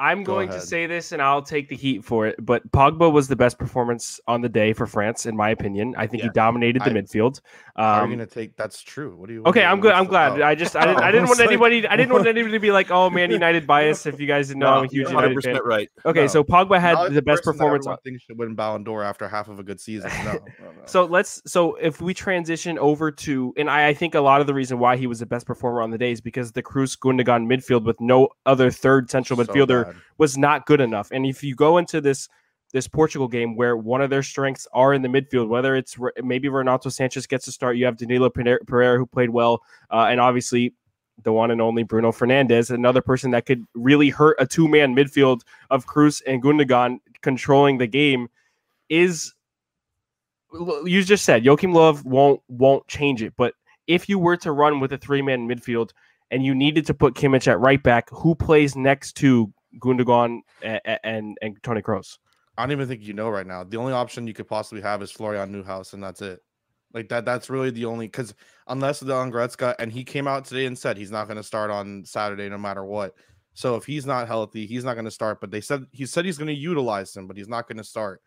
I'm Go going to say this, and I'll take the heat for it. But Pogba was the best performance on the day for France, in my opinion. I think he dominated the I- midfield. How are you Um, going to take? That's true. What do you? Okay, I'm good. I'm glad. the- I just I *laughs* didn't I Oh, didn't want like- anybody I didn't want anybody to be like, oh man, United *laughs* bias. If you guys didn't know, I'm a huge United 100% fan. right. Okay, No. so Pogba had Not the best performance. everyone thinks should win Ballon d'Or after half of a good season. No, no, no. So let's so if we transition over to and I, I think a lot of the reason why he was the best performer on the day is because the Kroos Gundogan midfield with no other third central So midfielder bad. Was not good enough. And if you go into this this Portugal game where one of their strengths are in the midfield, whether it's Re- maybe Renato Sanches gets to start, you have Danilo Pereira who played well, uh, and obviously the one and only Bruno Fernandes, another person that could really hurt a two man midfield of Kroos and Gundogan controlling the game is. You just said Joachim Löw won't won't change it, but if you were to run with a three man midfield and you needed to put Kimmich at right back, who plays next to Gundogan and and, and Toni Kroos? I don't even think you know right now. The only option you could possibly have is Florian Neuhaus, and that's it. Like that. That's really the only because unless Leon Goretzka and he came out today and said he's not going to start on Saturday no matter what. So if he's not healthy, he's not going to start. But they said he said he's going to utilize him, but he's not going to start.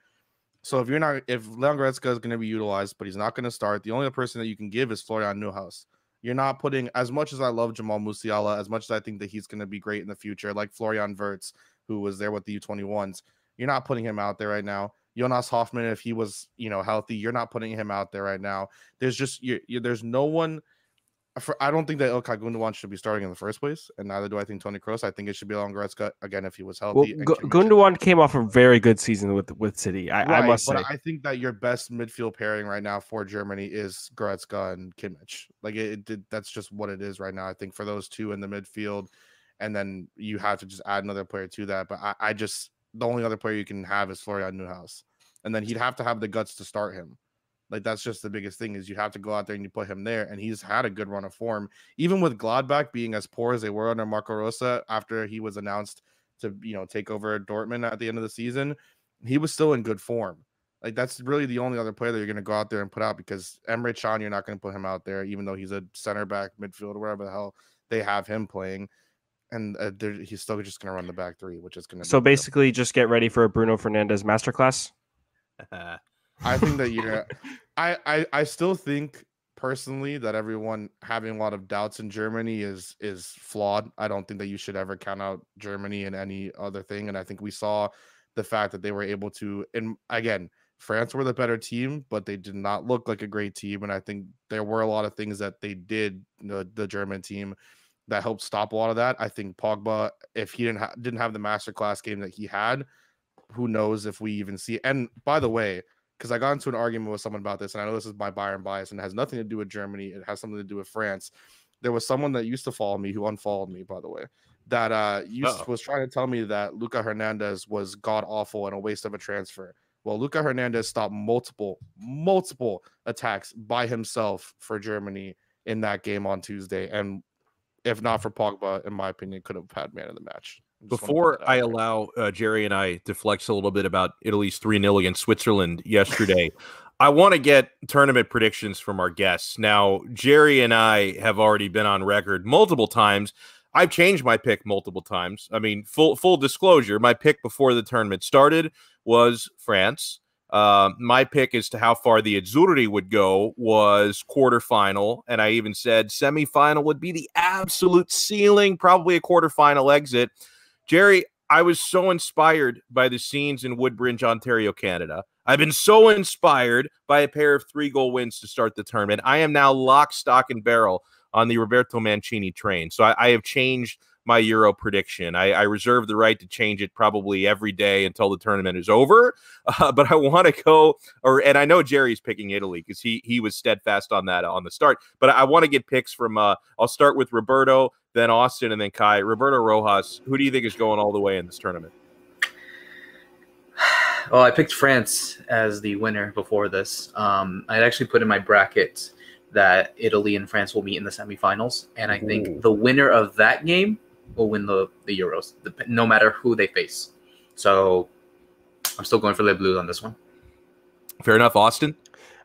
So if you're not, if Leon Goretzka is going to be utilized, but he's not going to start, the only person that you can give is Florian Neuhaus. You're not putting as much as I love Jamal Musiala, as much as I think that he's going to be great in the future, like Florian Wirtz, who was there with the U21s. You're not putting him out there right now. Jonas Hofmann, if he was, you know, healthy, you're not putting him out there right now. There's just you, you there's no one. For, I don't think that Ilkay Gundogan should be starting in the first place, and neither do I think Toni Kroos. I think it should be Leon Goretzka again if he was healthy. Well, Kimmich. Gundogan came off a very good season with with City. I, I Right, must but say. I think that your best midfield pairing right now for Germany is Goretzka and Kimmich. Like it, it did, that's just what it is right now. I think for those two in the midfield, and then you have to just add another player to that. But I, I just the only other player you can have is Florian Neuhaus, and then he'd have to have the guts to start him. Like that's just the biggest thing is you have to go out there and you put him there, and he's had a good run of form, even with Gladbach being as poor as they were under Marco Rose after he was announced to you know take over Dortmund at the end of the season. He was still in good form. Like that's really the only other player that you're going to go out there and put out because Emre Can, you're not going to put him out there, even though he's a center back, midfield, wherever the hell they have him playing, and uh, he's still just going to run the back three, which is going to. so basically, just get ready for a Bruno Fernandes masterclass. *laughs* I think that you're. *laughs* I, I I still think personally that everyone having a lot of doubts in Germany is is flawed. I don't think that you should ever count out Germany in any other thing. And I think we saw the fact that they were able to and again, France were the better team, but they did not look like a great team. And I think there were a lot of things that they did, the, the German team, that helped stop a lot of that. I think Pogba, if he didn't ha- didn't have the masterclass game that he had, who knows if we even see. And by the way, because I got into an argument with someone about this, and I know this is my Bayern bias and has nothing to do with Germany. It has something to do with France. There was someone that used to follow me who unfollowed me, by the way, that uh used, was trying to tell me that Luca Hernandez was god awful and a waste of a transfer. Well, Luca Hernandez stopped multiple, multiple attacks by himself for Germany in that game on Tuesday. And if not for Pogba, in my opinion, could have had man of the match. Before I allow uh, Jerry and I to flex a little bit about Italy's 3 0 against Switzerland yesterday, *laughs* I want to get tournament predictions from our guests. Now, Jerry and I have already been on record multiple times. I've changed my pick multiple times. I mean, full full disclosure, my pick before the tournament started was France. Uh, my pick as to how far the Azzurri would go was quarterfinal, and I even said semifinal would be the absolute ceiling, probably a quarterfinal exit. Jerry, I was so inspired by the scenes in Woodbridge, Ontario, Canada. I've been so inspired by a pair of three goal wins to start the tournament. I am now lock, stock, and barrel on the Roberto Mancini train. So I, I have changed my Euro prediction. I, I, reserve the right to change it probably every day until the tournament is over. *laughs* Uh, but I want to go, or and I know Jerry's picking Italy because he he was steadfast on that on the start. But I want to get picks from. Uh, I'll start with Roberto then Austin, and then Kai. Roberto Rojas, who do you think is going all the way in this tournament? *sighs* Well, I picked France as the winner before this. Um, I actually put in my bracket that Italy and France will meet in the semifinals, and I think Ooh. the winner of that game will win the the Euros, no matter who they face. So, I'm still going for Les Bleus on this one. Fair enough, Austin.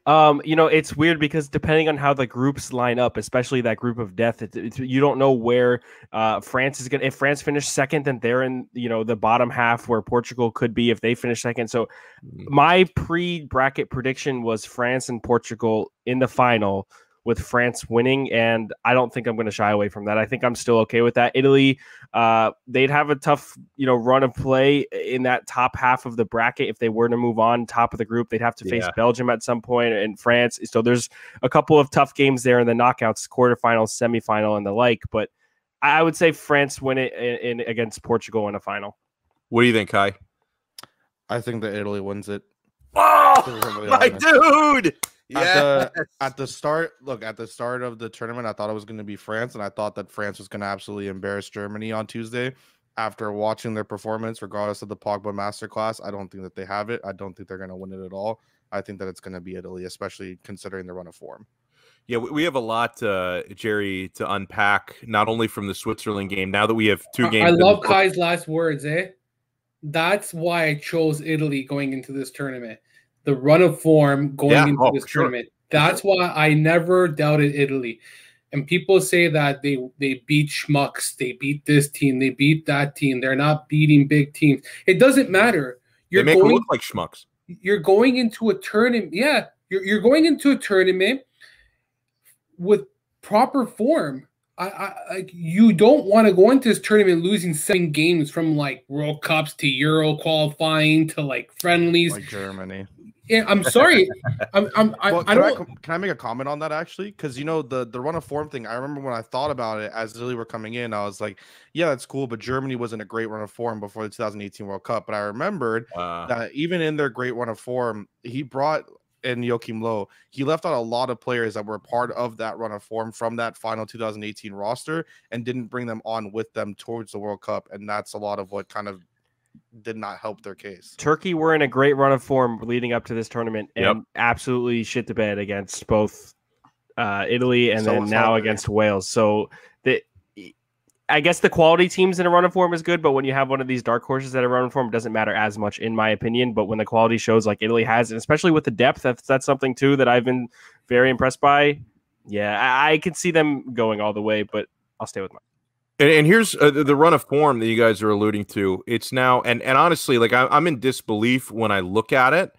Um, you know, it's weird because depending on how the groups line up, especially that group of death, it's, it's, you don't know where uh, France is going to. If France finished second, then they're in, you know, the bottom half where Portugal could be if they finish second. So mm. my pre bracket prediction was France and Portugal in the final with France winning, and I don't think I'm going to shy away from that. I think I'm still okay with that. Italy, uh, they'd have a tough, you know, run of play in that top half of the bracket if they were to move on top of the group. They'd have to face yeah. Belgium at some point and France. So there's a couple of tough games there in the knockouts, quarterfinals, semifinal, and the like. But I would say France win it in, in against Portugal in a final. What do you think, Kai? I think that Italy wins it. Oh, my dude! Yeah. At the, at the start, look at the start of the tournament, I thought it was going to be France, and I thought that France was going to absolutely embarrass Germany on Tuesday. After watching their performance, regardless of the Pogba masterclass, I don't think that they have it. I don't think they're going to win it at all. I think that it's going to be Italy, especially considering the run of form. Yeah, we have a lot, uh, Jerry, to unpack. Not only from the Switzerland game, now that we have two games. I love Kai's last words. Eh, that's why I chose Italy going into this tournament the run of form going yeah, into oh, this tournament. Sure. That's why I never doubted Italy. And people say that they they beat schmucks, they beat this team, they beat that team. They're not beating big teams. It doesn't matter. You're they make going, look like schmucks. You're going into a tournament. Yeah, you're you're going into a tournament with proper form. I, I like you don't want to go into this tournament losing seven games from like World Cups to Euro qualifying to like friendlies. Like Germany. Yeah, I'm sorry. *laughs* I'm, I'm, I, well, I don't. I, can I make a comment on that actually? Because you know the the run of form thing. I remember when I thought about it as Italy were coming in, I was like, yeah, that's cool, but Germany wasn't a great run of form before the 2018 World Cup. But I remembered uh, that even in their great run of form, he brought in Joachim Löw, he left out a lot of players that were part of that run of form from that final 2018 roster and didn't bring them on with them towards the World Cup. And that's a lot of what kind of did not help their case. Turkey were in a great run of form leading up to this tournament and yep. absolutely shit the bed against both uh, Italy and so then now against Wales. So the I guess the quality teams in a run of form is good, but when you have one of these dark horses that are run of form, it doesn't matter as much, in my opinion. But when the quality shows like Italy has, and especially with the depth, that's that's something too that I've been very impressed by. Yeah, I, I can see them going all the way, but I'll stay with mine. And, and here's uh, the run of form that you guys are alluding to. It's now, and and honestly, like I, I'm in disbelief when I look at it.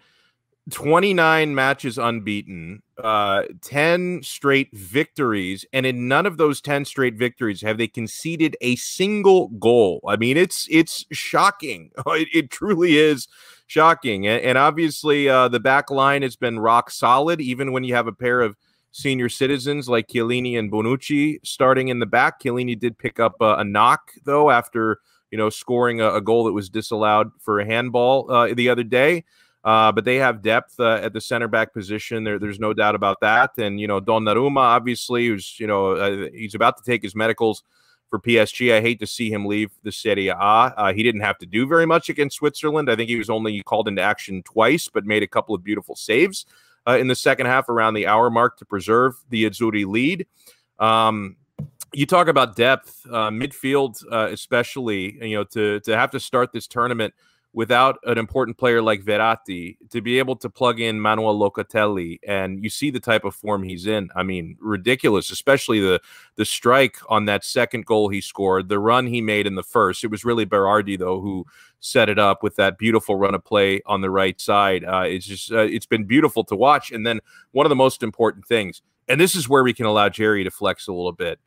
29 matches unbeaten, uh, 10 straight victories, and in none of those 10 straight victories have they conceded a single goal. I mean, it's it's shocking. *laughs* It, it truly is shocking. And, and obviously, uh, the back line has been rock solid, even when you have a pair of senior citizens like Chiellini and Bonucci starting in the back. Chiellini did pick up a, a knock, though, after you know scoring a, a, goal that was disallowed for a handball uh, the other day. Uh, but they have depth uh, at the center back position. There, there's no doubt about that. And you know, Donnarumma, obviously, who's you know uh, he's about to take his medicals for PSG. I hate to see him leave the Serie A. Uh, he didn't have to do very much against Switzerland. I think he was only called into action twice, but made a couple of beautiful saves uh, in the second half around the hour mark to preserve the Azzurri lead. Um, you talk about depth, uh, midfield, especially. You know, to to have to start this tournament without an important player like Verratti to be able to plug in Manuel Locatelli and you see the type of form he's in. I mean, ridiculous, especially the the strike on that second goal he scored, the run he made in the first. It was really Berardi though who set it up with that beautiful run of play on the right side. Uh, it's just uh, it's been beautiful to watch. And then one of the most important things, and this is where we can allow Jerry to flex a little bit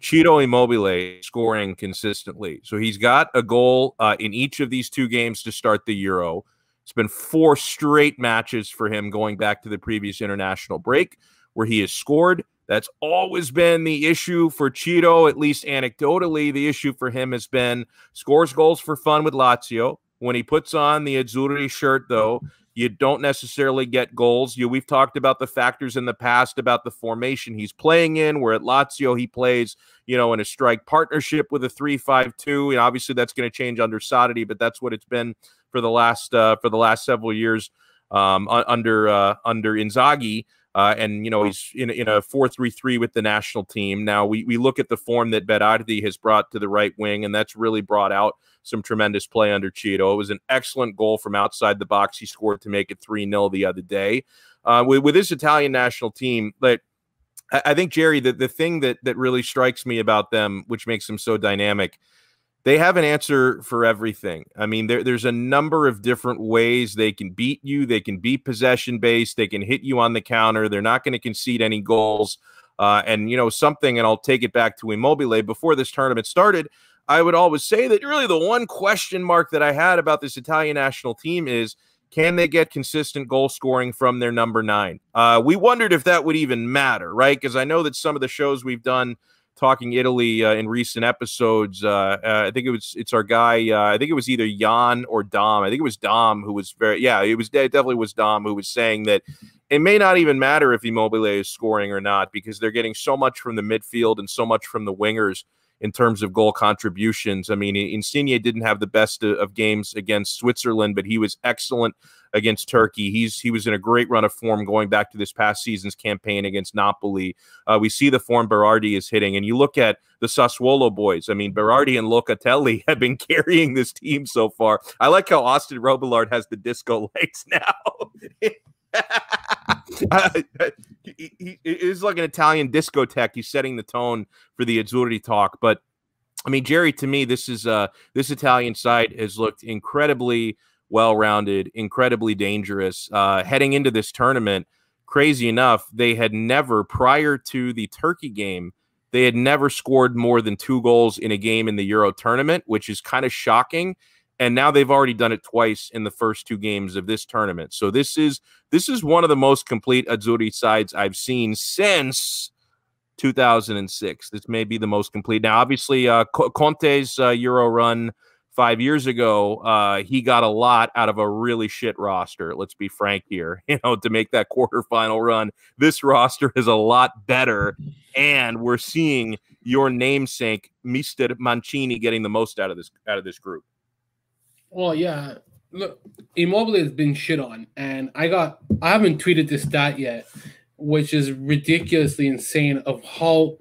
Ciro Immobile scoring consistently. So he's got a goal uh, in each of these two games to start the Euro. It's been four straight matches for him going back to the previous international break where he has scored. That's always been the issue for Ciro, at least anecdotally. The issue for him has been scores goals for fun with Lazio. When he puts on the Azzurri shirt, though, you don't necessarily get goals. You we've talked about the factors in the past about the formation he's playing in. Where at Lazio he plays, you know, in a strike partnership with a three-five-two, and obviously that's going to change under Sarri, but that's what it's been for the last uh, for the last several years um, under uh, under Inzaghi. Uh, and you know he's in, in a 4-3-3 with the national team. Now we we look at the form that Berardi has brought to the right wing, and that's really brought out some tremendous play under Ciro. It was an excellent goal from outside the box. He scored to make it 3 0 the other day. Uh, with, with this Italian national team, like I think Jerry, the, the thing that that really strikes me about them, which makes them so dynamic, they have an answer for everything. I mean, there, there's a number of different ways they can beat you. They can be possession based. They can hit you on the counter. They're not going to concede any goals. Uh, and you know something, and I'll take it back to Immobile. Before this tournament started, I would always say that really the one question mark that I had about this Italian national team is can they get consistent goal scoring from their number nine? Uh, we wondered if that would even matter, right? Because I know that some of the shows we've done talking Italy uh, in recent episodes, uh, uh I think it was it's our guy. Uh, I think it was either Jan or Dom. I think it was Dom who was very yeah. It was it definitely was Dom who was saying that it may not even matter if Immobile is scoring or not because they're getting so much from the midfield and so much from the wingers in terms of goal contributions. I mean, Insigne didn't have the best of games against Switzerland, but he was excellent against Turkey. He's he was in a great run of form going back to this past season's campaign against Napoli. Uh, we see the form Berardi is hitting, and you look at the Sassuolo boys. I mean, Berardi and Locatelli *laughs* have been carrying this team so far. I like how Austin Robillard has the disco *laughs* legs now. *laughs* *laughs* he, he, is like an Italian discotheque. He's setting the tone for the Azzurri talk. But I mean, Jerry, to me, this is uh this Italian side has looked incredibly well-rounded, incredibly dangerous. Uh, heading into this tournament, crazy enough, they had never prior to the Turkey game. They had never scored more than two goals in a game in the Euro tournament, which is kind of shocking and now they've already done it twice in the first two games of this tournament. So this is this is one of the most complete Azzurri sides I've seen since 2006. This may be the most complete. Now, obviously, uh, Conte's uh, Euro run five years ago, uh, he got a lot out of a really shit roster. Let's be frank here. *laughs* You know, to make that quarterfinal run, this roster is a lot better, and we're seeing your namesake, Mister Mancini, getting the most out of this out of this group. Well, yeah. Look, Immobile has been shit on, and I got I haven't tweeted this stat yet, which is ridiculously insane of how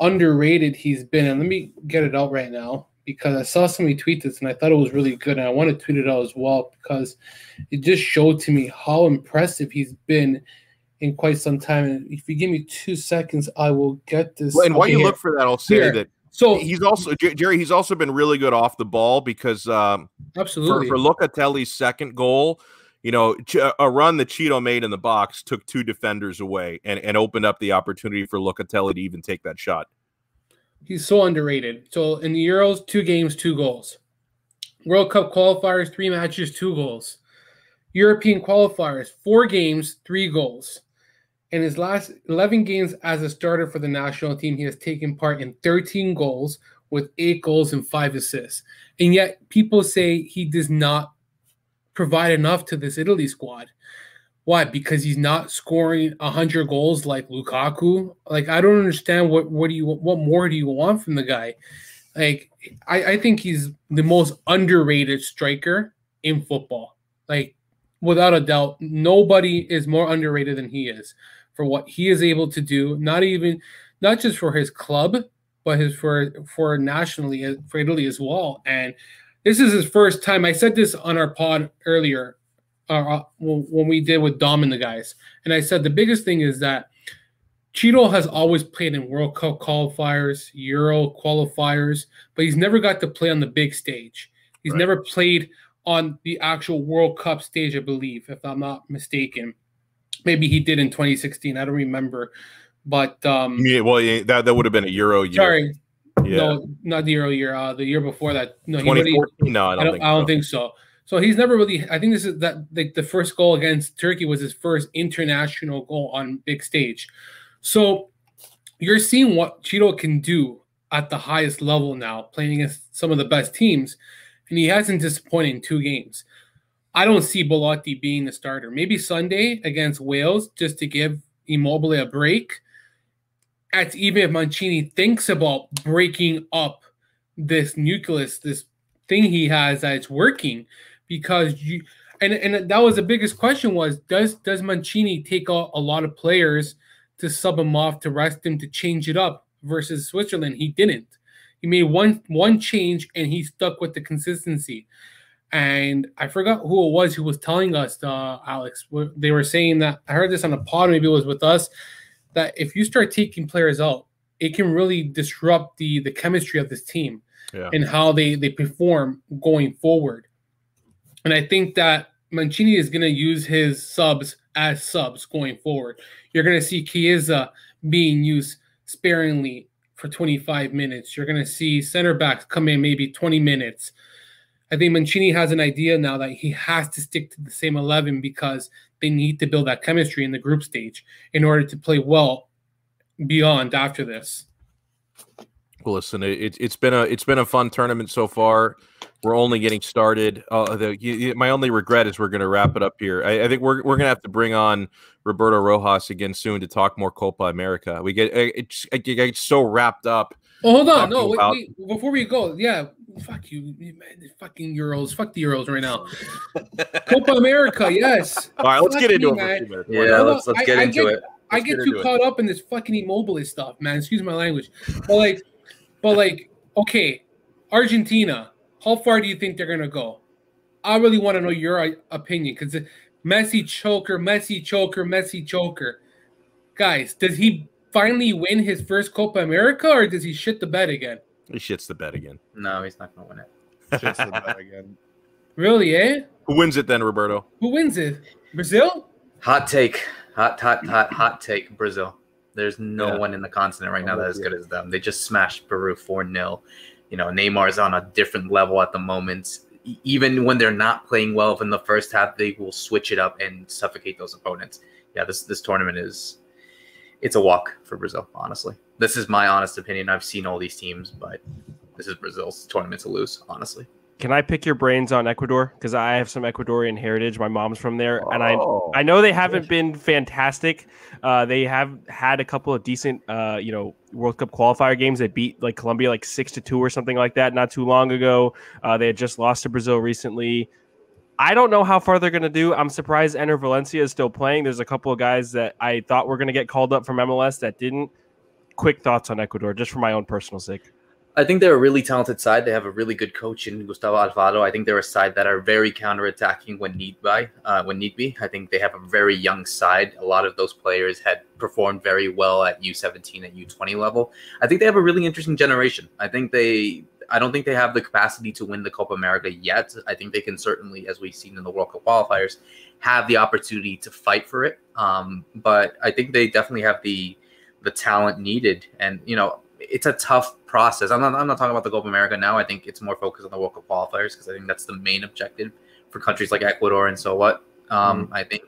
underrated he's been. And let me get it out right now because I saw somebody tweet this and I thought it was really good, and I want to tweet it out as well because it just showed to me how impressive he's been in quite some time. And if you give me two seconds, I will get this. Well, and while you look for that, I'll say here. that so he's also Jerry. He's also been really good off the ball because um, absolutely for, for Locatelli's second goal, you know, a run that Ciro made in the box took two defenders away and, and opened up the opportunity for Locatelli to even take that shot. He's so underrated. So in the Euros, two games, two goals. World Cup qualifiers, three matches, two goals. European qualifiers, four games, three goals. In his last 11 games as a starter for the national team, he has taken part in 13 goals with eight goals and five assists. And yet, people say he does not provide enough to this Italy squad. Why? Because he's not scoring hundred goals like Lukaku. Like I don't understand what what do you what more do you want from the guy? Like I, I think he's the most underrated striker in football. Like without a doubt, nobody is more underrated than he is for what he is able to do. Not even not just for his club, but his for for nationally for Italy as well. And this is his first time. I said this on our pod earlier uh, uh when we did with Dom and the guys, and I said the biggest thing is that Ciro has always played in World Cup qualifiers, Euro qualifiers, but he's never got to play on the big stage. He's right. never played on the actual World Cup stage, I believe, if I'm not mistaken. Maybe he did in 2016. I don't remember, but um, yeah, well, yeah, that that would have been a Euro year. Sorry, yeah. No, not the Euro year. Uh, the year before that. No, 2014. no, I don't, I don't, think, I don't so. think so. So he's never really. I think this is that like the first goal against Turkey was his first international goal on big stage. So you're seeing what Ciro can do at the highest level now, playing against some of the best teams, and he hasn't disappointed in two games. I don't see Belotti being the starter. Maybe Sunday against Wales just to give Immobile a break at even if Mancini thinks about breaking up this nucleus, this thing he has that it's working, because you and and that was the biggest question was does does Mancini take a, a lot of players to sub him off to rest him to change it up versus Switzerland? He didn't. He made one one change and he stuck with the consistency. And I forgot who it was who was telling us, uh, Alex. They were saying that I heard this on a pod, maybe it was with us, that if you start taking players out, it can really disrupt the the chemistry of this team yeah. and how they they perform going forward. And I think that Mancini is going to use his subs as subs going forward. You're going to see Chiesa being used sparingly for 25 minutes. You're going to see center backs come in maybe 20 minutes. I think Mancini has an idea now that he has to stick to the same 11 because they need to build that chemistry in the group stage in order to play well beyond after this. Well, listen, it, has been a it's been a fun tournament so far. We're only getting started. Uh, the, you, my only regret is we're going to wrap it up here. I, I think we're we're going to have to bring on Roberto Rojas again soon to talk more Copa America. We get it's, it, get so wrapped up. Oh, hold on, no, wait, wait, before we go, yeah, fuck you, man, fucking Euros, fuck the Euros right now. *laughs* Copa America, yes. All right, let's fuck get into me, it. Yeah, let's, let's get I, into I get, it. Let's I get, too caught it. up in this fucking Immobile stuff, man. Excuse my language, but like, but like, okay, Argentina, how far do you think they're gonna go? I really want to know your uh, opinion because Messi choker, Messi choker, Messi choker. Guys, does he finally win his first Copa America or does he shit the bed again? He shits the bed again. No, he's not going to win it. shits the bed again. *laughs* Really, eh? Who wins it then, Roberto? Who wins it? Brazil? Hot take. Hot, hot, hot, hot take. Brazil. There's no yeah. one in the continent right now that is good as them. They just smashed Peru 4 0. You know, Neymar's on a different level at the moment. Even when they're not playing well in the first half, they will switch it up and suffocate those opponents. Yeah, this this tournament is it's a walk for Brazil, honestly. This is my honest opinion. I've seen all these teams, but this is Brazil's tournament to lose, honestly. Can I pick your brains on Ecuador? Because I have some Ecuadorian heritage. My mom's from there, oh, and I I know they haven't been fantastic. Uh, they have had a couple of decent, uh, you know, World Cup qualifier games. They beat like Colombia like six to two or something like that not too long ago. Uh, they had just lost to Brazil recently. I don't know how far they're going to do. I'm surprised Enner Valencia is still playing. There's a couple of guys that I thought were going to get called up from MLS that didn't. Quick thoughts on Ecuador, just for my own personal sake. I think they're a really talented side. They have a really good coach in Gustavo Alfaro. I think they're a side that are very counterattacking when need by, uh, when need be. I think they have a very young side. A lot of those players had performed very well at U17 and U20 level. I think they have a really interesting generation. I think they I don't think they have the capacity to win the Copa America yet. I think they can certainly, as we've seen in the World Cup qualifiers, have the opportunity to fight for it. Um, but I think they definitely have the the talent needed, and you know, it's a tough process. I'm not I'm not talking about the Copa America now. I think it's more focused on the World Cup qualifiers because I think that's the main objective for countries like Ecuador and so what. Um, mm-hmm. I think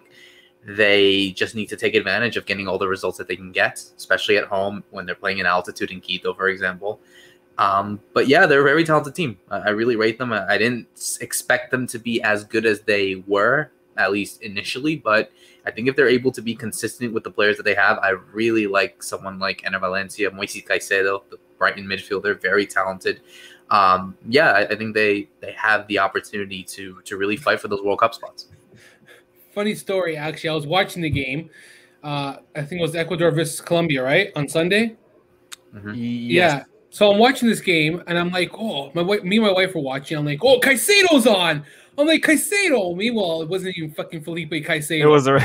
they just need to take advantage of getting all the results that they can get, especially at home when they're playing in altitude in Quito, for example. Um, but yeah, they're a very talented team. I, I really rate them. I, I, didn't expect them to be as good as they were, at least initially. But I think if they're able to be consistent with the players that they have, I really like someone like Enner Valencia, Moises Caicedo, the Brighton midfielder, very talented. Um, yeah, I, I think they they have the opportunity to to really fight for those World Cup spots funny story. Actually, I was watching the game. Uh, I think it was Ecuador versus Colombia, right on Sunday. Mm-hmm. Yes. So I'm watching this game, and I'm like, oh, my wife, me and my wife were watching. I'm like, oh, Caicedo's on. I'm like Caicedo. Meanwhile, it wasn't even fucking Felipe Caicedo. It was. A... *laughs*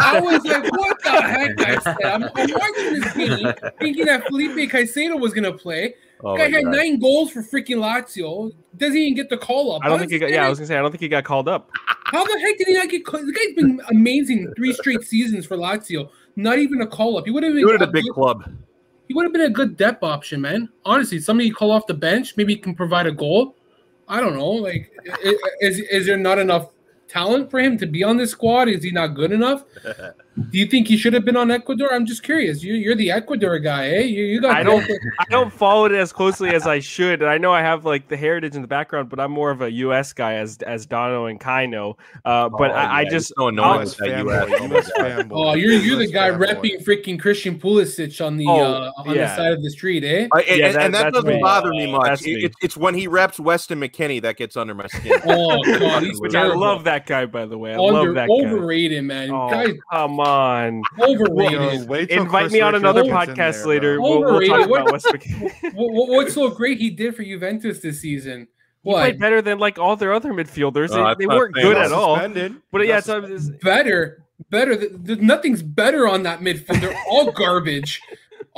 I was like, what the heck? I said, I'm, I'm watching this game, thinking that Felipe Caicedo was gonna play. Oh guy had God. nine goals for freaking Lazio. Doesn't even get the call up. I don't think he got. Yeah, I was gonna say I don't think he got called up. How the heck did he not get? Called? The guy's been amazing three straight seasons for Lazio. Not even a call up. He would have been a, a big club. He would have been a good depth option, man. Honestly, somebody you call off the bench, maybe he can provide a goal. I don't know. Like, is is there not enough talent for him to be on this squad? Is he not good enough? *laughs* Do you think he should have been on Ecuador? I'm just curious. You, you're the Ecuador guy, eh? You, you got. I don't. *laughs* I don't follow it as closely as I should. And I know I have like the heritage in the background, but I'm more of a U.S. guy as as Dono and Kaino. Uh, but oh, I, yeah, I, just so annoying with that U.S. Oh, you're you're the guy repping freaking Christian Pulisic on the oh, uh, on yeah. the side of the street, eh? I, and, yeah, that, and that doesn't me. bother me much. It, it, it's when he reps Weston McKennie that gets under my skin. oh God, he's Which I love that guy by the way. I Under, love that guy. Overrated, man. Oh, Guys, come on overrated. Well, Invite me on another podcast there, later. We'll, we'll, talk what, about West *laughs* what, What's so great he did for Juventus this season? What? He played better than like all their other midfielders. Oh, they, they weren't good at all. But yeah, so it's, better, better. There's nothing's better on that midfield. They're all *laughs* garbage.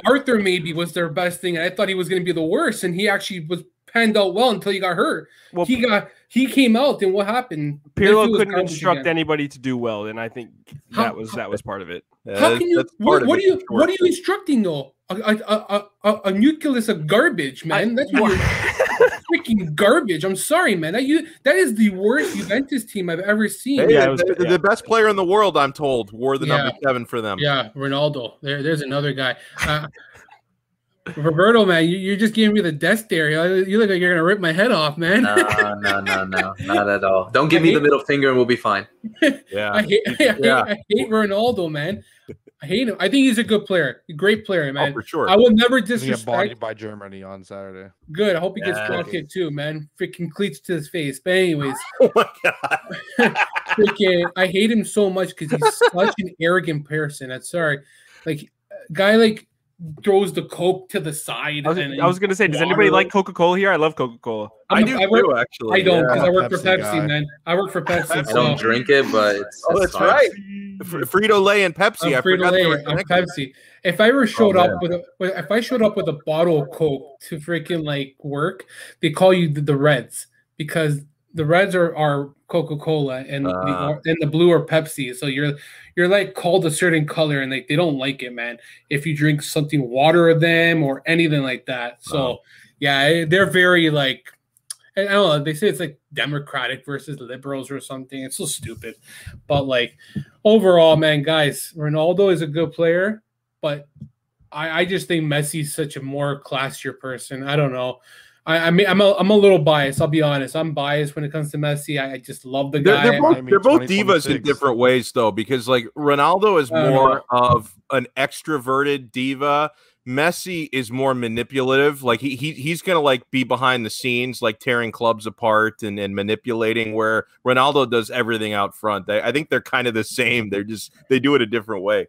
Arthur maybe was their best thing, and I thought he was going to be the worst, and he actually was panned out well until he got hurt. Well, he got he came out, and what happened? Pirlo couldn't instruct again. anybody to do well, and I think that how, was that was part of it. How can you? What, what are you? What are you instructing though? A, a, a, a, nucleus of garbage, man. That's *laughs* what freaking garbage. I'm sorry, man. That you that is the worst Juventus team I've ever seen. Hey, yeah, was, the, yeah. the, best player in the world, I'm told, wore the yeah. number seven for them. Yeah, Ronaldo. There, there's another guy. Uh, Roberto, man, you, you're just giving me the death stare. You look like you're gonna rip my head off, man. no, no, no, no, not at all. Don't give I me hate, the middle finger, and we'll be fine. *laughs* Yeah, I hate, *laughs* I, hate, yeah. I hate Ronaldo, man. I hate him. I think he's a good player, a great player, oh, man. Oh, for sure. I will never disrespect. bodied by Germany on Saturday. Good. I hope he gets yeah. drop kicked too, man. Freaking cleats to his face. But anyways, *laughs* oh my god, freaking, I hate him so much because he's such an arrogant person. I'm sorry, like guy like throws the coke to the side. I was, I was gonna say, does anybody like Coca Cola here? I love Coca Cola. I do I work, too, actually. I don't because yeah. I work Pepsi for Pepsi, guy. man. I work for *laughs* Pepsi. I don't drink it, but it's, oh, that's right. Frito Lay and Pepsi. Uh, I'm Frito Lay and Pepsi. If I ever showed oh, up with a, if I showed up with a bottle of Coke to freaking like work, they call you the, the Reds because the Reds are, are Coca Cola and uh, the ah. and the blue are Pepsi. So you're you're like called a certain color and like they don't like it, man. If you drink something water of them or anything like that. So yeah, they're very like I don't know. They say it's like Democratic versus liberals or something. It's so stupid. But like overall, man, guys, Ronaldo is a good player, but I, I just think Messi's such a more classier person. I don't know. I, I mean, I'm a, I'm a little biased. I'll be honest. I'm biased when it comes to Messi. I, I just love the guy. They're, they're both, they're both divas in different ways, though, because like Ronaldo is uh-huh. more of an extroverted diva. Messi is more manipulative. Like he, he he's gonna like be behind the scenes, like tearing clubs apart and, and manipulating. Where Ronaldo does everything out front. I, I think they're kind of the same. They're just they do it a different way.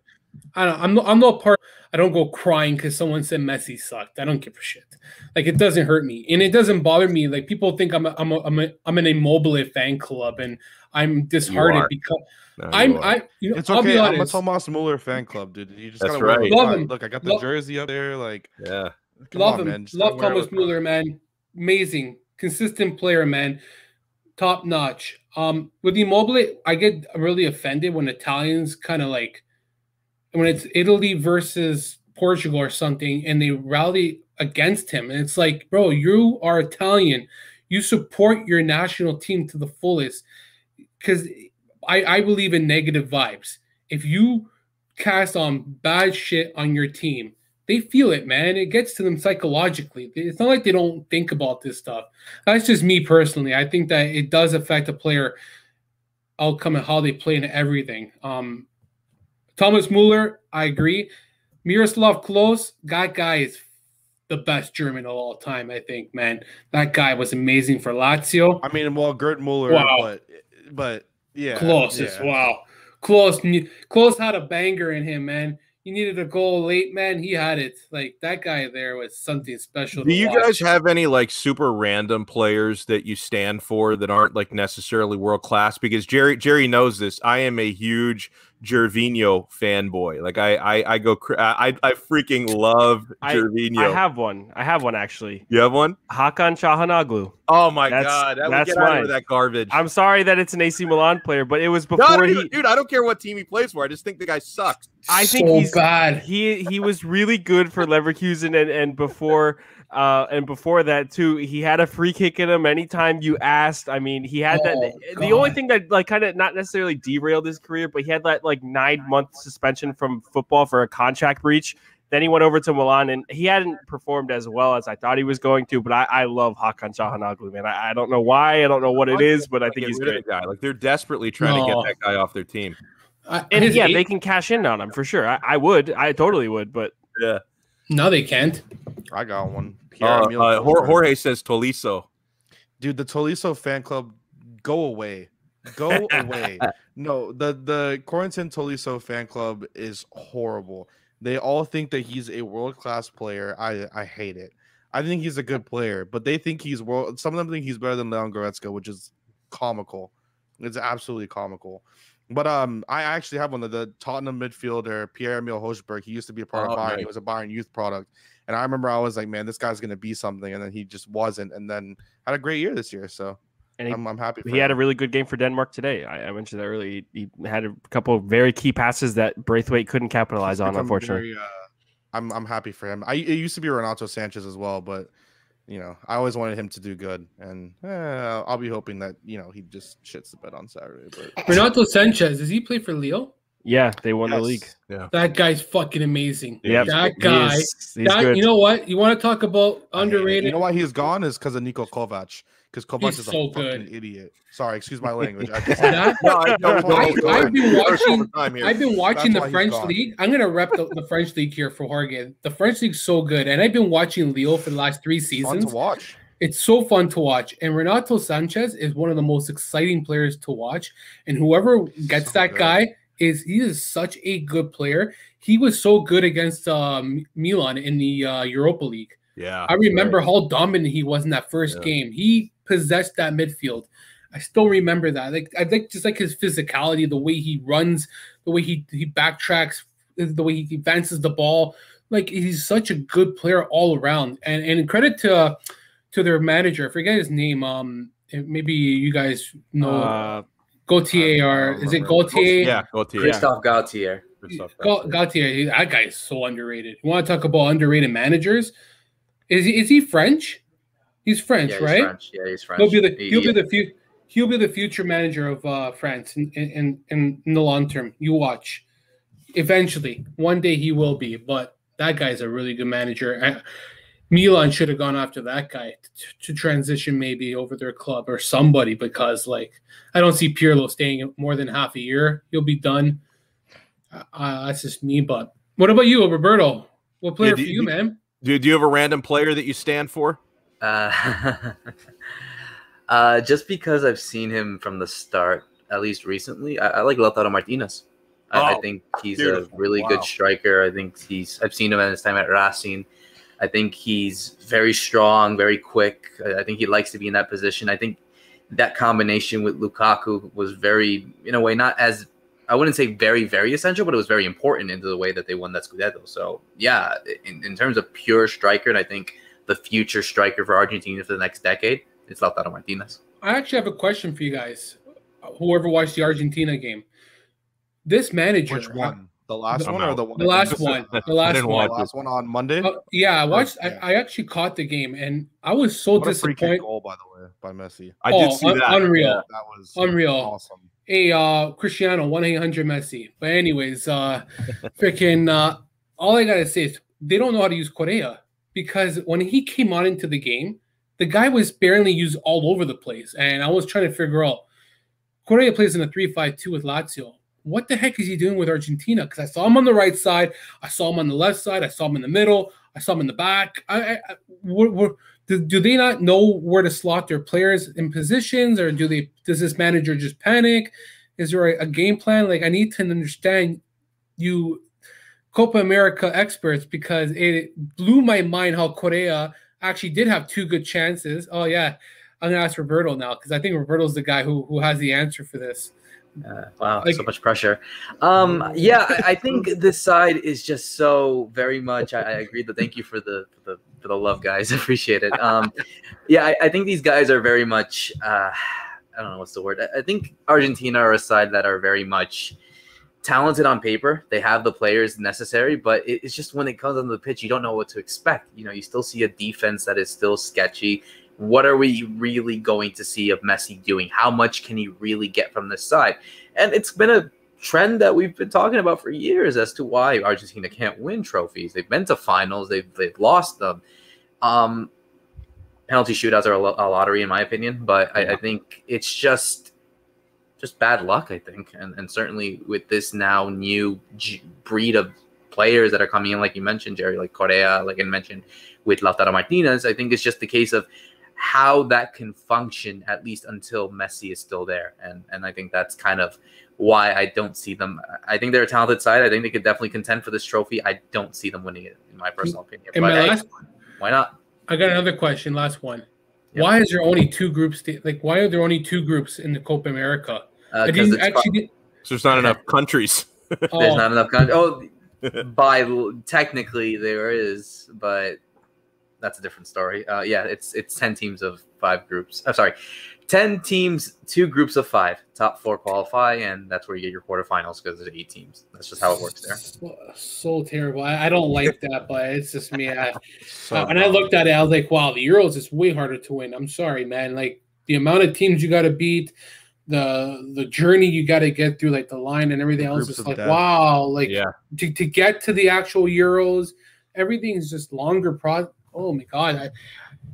I don't, I'm not, I'm not part. I don't go crying because someone said Messi sucked. I don't give a shit. Like it doesn't hurt me, and it doesn't bother me. Like people think I'm a, I'm a, I'm, a, I'm an Immobile fan club, and I'm disheartened because no, I'm I. You know, it's okay. I'll be honest. I'm a Thomas Muller fan club, dude. You just That's gotta right. Love him. Look, I got the love, jersey up there. Like, yeah. love on, him. Man. Love Thomas Muller, man. amazing, consistent player, man, top notch. Um, with Immobile, I get really offended when Italians kind of like when it's Italy versus Portugal or something, and they rally against him, and it's like, bro, you are Italian, you support your national team to the fullest, because I, I believe in negative vibes. If you cast on bad shit on your team, they feel it, man. It gets to them psychologically. It's not like they don't think about this stuff. That's just me personally. I think that it does affect a player outcome and how they play and everything. Um, Thomas Muller, I agree. Miroslav Klose, that guy is the best German of all time. I think, man, that guy was amazing for Lazio. I mean, well, Gerd Muller, wow. but but yeah, Klose yeah. is wow. Klose, Klose had a banger in him, man you needed a goal late, man. He had it. Like that guy there was something special. Do you watch. guys have any like super random players that you stand for that aren't like necessarily world class? Because Jerry Jerry knows this. I am a huge Gervinho fanboy. Like I I, I go I I freaking love Gervinho. I, I, have one. I have one actually. You have one? Hakan Çalhanoğlu. Oh my that's, god, that that's mine. that garbage. I'm sorry that it's an AC Milan player, but it was before no, he. Dude, I don't care what team he plays for. I just think the guy sucks. I think so he's bad. He he was really good for Leverkusen and and before uh, and before that too, he had a free kick in him anytime you asked. I mean, he had oh, that. The only thing that like kind of not necessarily derailed his career, but he had that like nine month suspension from football for a contract breach. Then he went over to Milan, and he hadn't performed as well as I thought he was going to. But I, I love Hakan Çalhanoğlu, man. I, I, don't know why, I don't know what it is, but I think he's a good. Guy. Like they're desperately trying no. to get that guy off their team. Uh, and yeah, eight- they can cash in on him for sure. I, I would, I totally would, but yeah. No, they can't. I got one. Uh, uh, Jorge says Tolisso. Dude, the Tolisso fan club, go away. Go *laughs* away. No, the the Corentin Tolisso fan club is horrible. They all think that he's a world class player. I I hate it. I think he's a good player, but they think he's world. Some of them think he's better than Leon Goretzka, which is comical. It's absolutely comical. But um, I actually have one of the Tottenham midfielder Pierre Emil Hojbjerg. He used to be a part oh, of Bayern. Nice. He was a Bayern youth product, and I remember I was like, man, this guy's gonna be something, and then he just wasn't, and then had a great year this year. So and he, I'm, I'm happy. he him. had a really good game for Denmark today. I, I mentioned that earlier. He, he, had a couple of very key passes that Braithwaite couldn't capitalize on, unfortunately. Very, uh, I'm I'm happy for him. I it used to be Renato Sanches as well, but you know, I always wanted him to do good, and eh, I'll be hoping that you know he just shits the bed on Saturday. But Renato Sanches does he play for Lille? Yeah, they won yes. the league. Yeah, that guy's fucking amazing. Yeah, that guy. He's That, you know what? You want to talk about underrated? You know why he's gone is because of Niko Kovac because Kovac is so a fucking idiot. Sorry, excuse my language. I *laughs* have been watching. I've been watching That's the French league. I'm gonna rep the, the, French league here for Jorge. The French league's so good, and I've been watching Lille for the last three seasons. Fun to watch. It's so fun to watch, and Renato Sanches is one of the most exciting players to watch. And whoever gets so that good. guy is he is such a good player. He was so good against um, Milan in the uh, Europa League. Yeah, I remember right. how dominant he was in that first yeah. game. He possessed that midfield. I still remember that. Like I think just like his physicality, the way he runs, the way he he backtracks, the way he advances the ball. Like he's such a good player all around. And and credit to to their manager. I forget his name. Um, maybe you guys know. Uh, Galtier is it Galtier? Yeah, Galtier. Christophe Galtier. Galtier. That guy is so underrated. You want to talk about underrated managers? Is he, is he French? He's French, yeah, he's right? French. Yeah, he's French. He'll be the he'll be the few he'll be the future manager of uh, France in, in, in, in the long term. You watch. Eventually, one day he will be, but that guy's a really good manager. I, Milan should have gone after that guy to, to, transition maybe over their club or somebody because like I don't see Pirlo staying more than half a year. He'll be done. Uh, that's just me. But what about you, Roberto? What player yeah, do, for you, do, man? Do, do you have a random player that you stand for? Uh, *laughs* uh, just because I've seen him from the start, at least recently, I, I like Lautaro Martinez. I, oh, I think he's beautiful. a really wow. good striker. I think he's. I've seen him at his time at Racing. I think he's very strong, very quick. I think he likes to be in that position. I think that combination with Lukaku was very, in a way, not as I wouldn't say very, very essential, but it was very important into the way that they won that Scudetto. So yeah, in, in terms of pure striker, and I think the future striker for Argentina for the next decade, it's Lautaro Martinez. I actually have a question for you guys. Whoever watched the Argentina game, this manager, Which one? The last one or out. the one? the last one, *laughs* the last didn't one. The last one on Monday. Uh, yeah, I watched. I, yeah. I actually caught the game, and I was so what a disappointed. goal, by the way, by Messi. I Oh, did see un- that. unreal. That was Unreal. Awesome. Hey, uh, Cristiano, one eight hundred Messi. But anyways, uh, *laughs* freaking, uh, all I gotta say is they don't know how to use Correa because when he came on into the game, the guy was barely used all over the place, and I was trying to figure out. Correa plays in a three-five-two with Lazio. What the heck is he doing with Argentina? Because I saw him on the right side, I saw him on the left side, I saw him in the middle, I saw him in the back. I, I, we're, we're, do, do they not know where to slot their players in positions, or do they? Does this manager just panic? Is there a, a game plan? Like I need to understand you, Copa America experts, because it blew my mind how Correa actually did have two good chances. Oh yeah, I'm gonna ask Roberto now because I think Roberto's the guy who who has the answer for this. Uh, wow, Like- so much pressure. Um, yeah, I, I think *laughs* this side is just so very much. I, I agree. That thank you for the for the for the love, guys. *laughs* Appreciate it. Um, yeah, I, I think these guys are very much. Uh, I don't know what's the word. I, I think Argentina are a side that are very much talented on paper. They have the players necessary, but it, it's just when it comes on the pitch, you don't know what to expect. You know, you still see a defense that is still sketchy. What are we really going to see of Messi doing? How much can he really get from this side? And it's been a trend that we've been talking about for years as to why Argentina can't win trophies. They've been to finals, they've they've lost them. Um, penalty shootouts are a, lo- a lottery, in my opinion, but I, I think it's just just bad luck. I think, and and certainly with this now new g- breed of players that are coming in, like you mentioned, Jerry, like Correa, like I mentioned with Lautaro Martinez, I think it's just the case of how that can function at least until Messi is still there, and and I think that's kind of why I don't see them. I think they're a talented side. I think they could definitely contend for this trophy. I don't see them winning it, in my personal opinion. And But my hey, last, why not? I got another question. Last one. Yeah. Why is there only two groups? Like, why are there only two groups in the Copa America? Uh, I 'cause didn't it's actually. Did, So there's not enough countries. *laughs* There's not enough. countries. oh, *laughs* by technically there is, but that's a different story. Uh, yeah, it's it's ten teams of five groups. I'm sorry, ten teams, two groups of five. Top four qualify, and that's where you get your quarterfinals because there's eight teams. That's just how it works there. So, so terrible. I, I don't like that, but it's just me. I, *laughs* So Uh, and I looked at it, I was like, wow, the Euros is way harder to win. I'm sorry, man. Like the amount of teams you got to beat, the the journey you got to get through, like the line and everything The else. groups It's like, death. wow, like yeah. to, to get to the actual Euros, everything's just longer. Pro. Oh my god. I,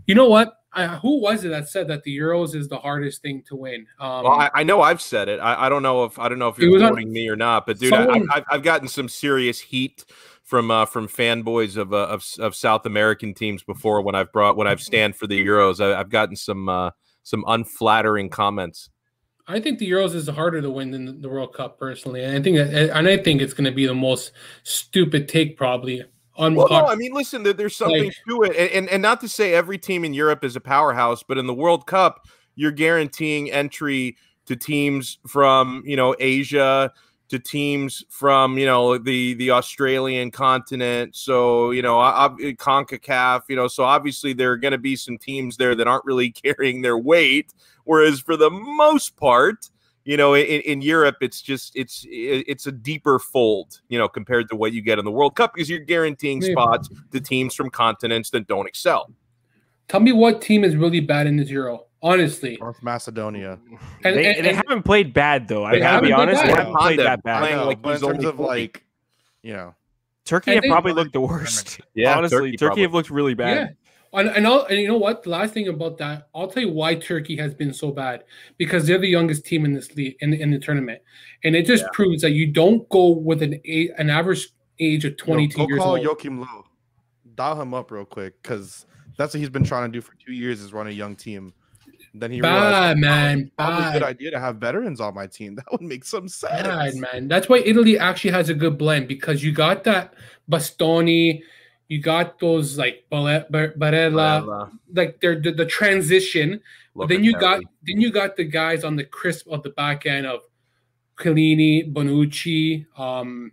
you know what? I, who was it that said that the Euros is the hardest thing to win? Um, Well, I, I know I've said it. I, I don't know if I don't know if you're quoting me or not, but dude, Someone- I, I've, I've gotten some serious heat from uh, from fanboys of, uh, of of South American teams before when I've brought when I've stand for the Euros. I, I've gotten some uh, some unflattering comments. I think the Euros is harder to win than the- the World Cup personally, and I think and I think it's going to be the most stupid take probably. Well, no, I mean, listen, there, there's something Like- to it, and, and and not to say every team in Europe is a powerhouse, but in the World Cup, you're guaranteeing entry to teams from you know Asia, to teams from you know the the Australian continent. So you know, ob- Concacaf. You know, so obviously there are going to be some teams there that aren't really *laughs* carrying their weight. Whereas for the most part, you know, in, in Europe, it's just it's it's a deeper fold, you know, compared to what you get in the World Cup because you're guaranteeing Yeah. spots to teams from continents that don't excel. Tell me what team is really bad in this Euro, honestly. North Macedonia. And- they, and- they and- haven't played bad though. I They gotta be honest, bad. they haven't played that bad. I know, like but in terms of like, you know, Turkey have probably looked the worst. Yeah, honestly, Turkey Turkey, have looked really bad. Yeah. And, and, I'll, and you know what? The last thing about that, I'll tell you why Turkey has been so bad because they're the youngest team in this league in, in the tournament, and it just Yeah. proves that you don't go with an a, an average age of 22 go years call old. Joachim Low. Dial him up real quick because that's what he's been trying to do for two years is run a young team. Then he Bad, realized, "Oh, man, it's probably a good idea to have veterans on my team. *laughs* That would make some sense. God, man. That's why Italy actually has a good blend because you got that Bastoni, you got those like Barella, like they're the, the transition. look then you got then you got the guys on the crisp of the back end of Chiellini, Bonucci, um,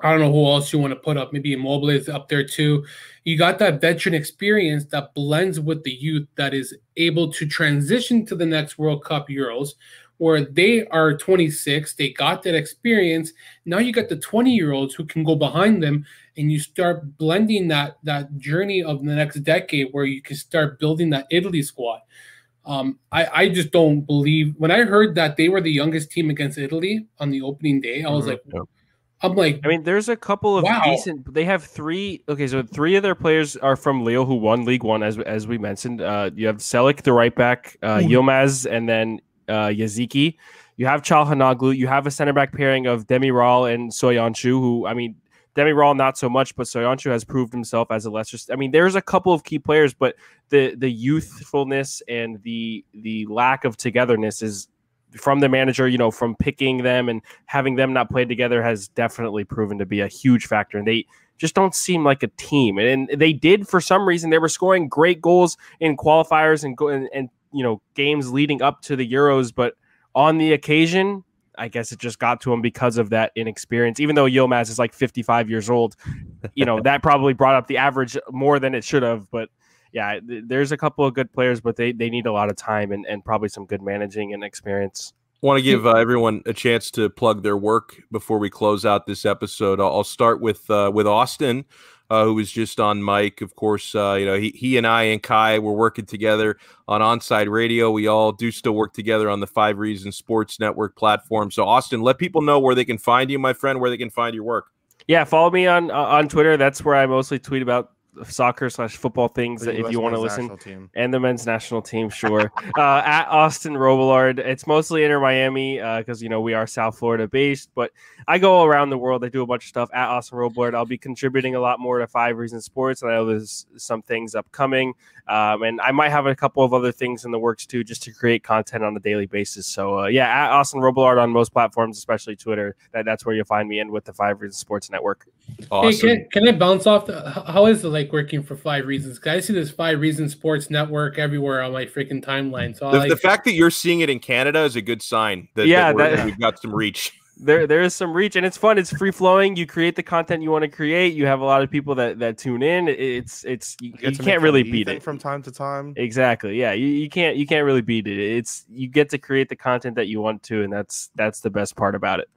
I don't know who else you want to put up. Maybe Immobile is up there too. You got that veteran experience that blends with the youth that is able to transition to the next World Cup Euros, where they are 26, they got that experience. Now you got the 20 year olds who can go behind them, and you start blending that that journey of the next decade, where you can start building that Italy squad. Um, I, I just don't believe when I heard that they were the youngest team against Italy on the opening day, I was Mhm. like, I'm like, I mean, there's a couple of Wow. decent. They have three. Okay, so three of their players are from Lille, who won League One, as as we mentioned. Uh, you have Çelik, the right back, uh, Ooh. Yilmaz, and then uh, Yazıcı. You have Çalhanoğlu. You have a center back pairing of Demiral and Söyüncü, who I mean, Demiral not so much, but Söyüncü has proved himself as a lesser. I mean, there's a couple of key players, but the the youthfulness and the the lack of togetherness is from the manager. You know, from picking them and having them not play together has definitely proven to be a huge factor. And they just don't seem like a team. And they did for some reason. They were scoring great goals in qualifiers and and, and you know games leading up to the Euros, but on the occasion. I guess it just got to him because of that inexperience. Even though Yilmaz is like 55 years old, you know *laughs* that probably brought up the average more than it should have. But yeah, th- there's a couple of good players, but they, they need a lot of time and, and probably some good managing and experience. want to give uh, everyone a chance to plug their work before we close out this episode. I'll, I'll start with uh, with Austin, uh, who was just on Mike. Of course, uh, you know he, he and I and Kai were working together on Onside Radio. We all do still work together on the Five Reasons Sports Network platform. So, Austin, let people know where they can find you, my friend, where they can find your work. Yeah, follow me on uh, on Twitter. That's where I mostly tweet about soccer slash football things. The If US you want to listen, national team. and the men's national team, sure. *laughs* uh, at Austin Robillard, it's mostly Inter Miami because you know we are South Florida based, but I go around the world. I do a bunch of stuff at Austin Robillard. I'll be contributing a lot more to Five Reasons Sports. And I know there's some things upcoming, um, and I might have a couple of other things in the works too, just to create content on a daily basis. So uh, yeah, at Austin Robillard on most platforms, especially Twitter. That, that's where you'll find me, and with the Five Reasons Sports Network. Awesome. Hey, can, can I bounce off? The, how is it like working for Five Reasons? 'Cause I see this Five Reasons Sports Network everywhere on my freaking timeline. So the, like, the fact that you're seeing it in Canada is a good sign that, Yeah, that, we're- that- we've got some reach. *laughs* there there is some reach and it's fun it's free flowing you create the content you want to create you have a lot of people that that tune in it's it's you, Get you can't really beat it from time to time. exactly yeah you, you can't you can't really beat it it's you get to create the content that you want to and that's that's the best part about it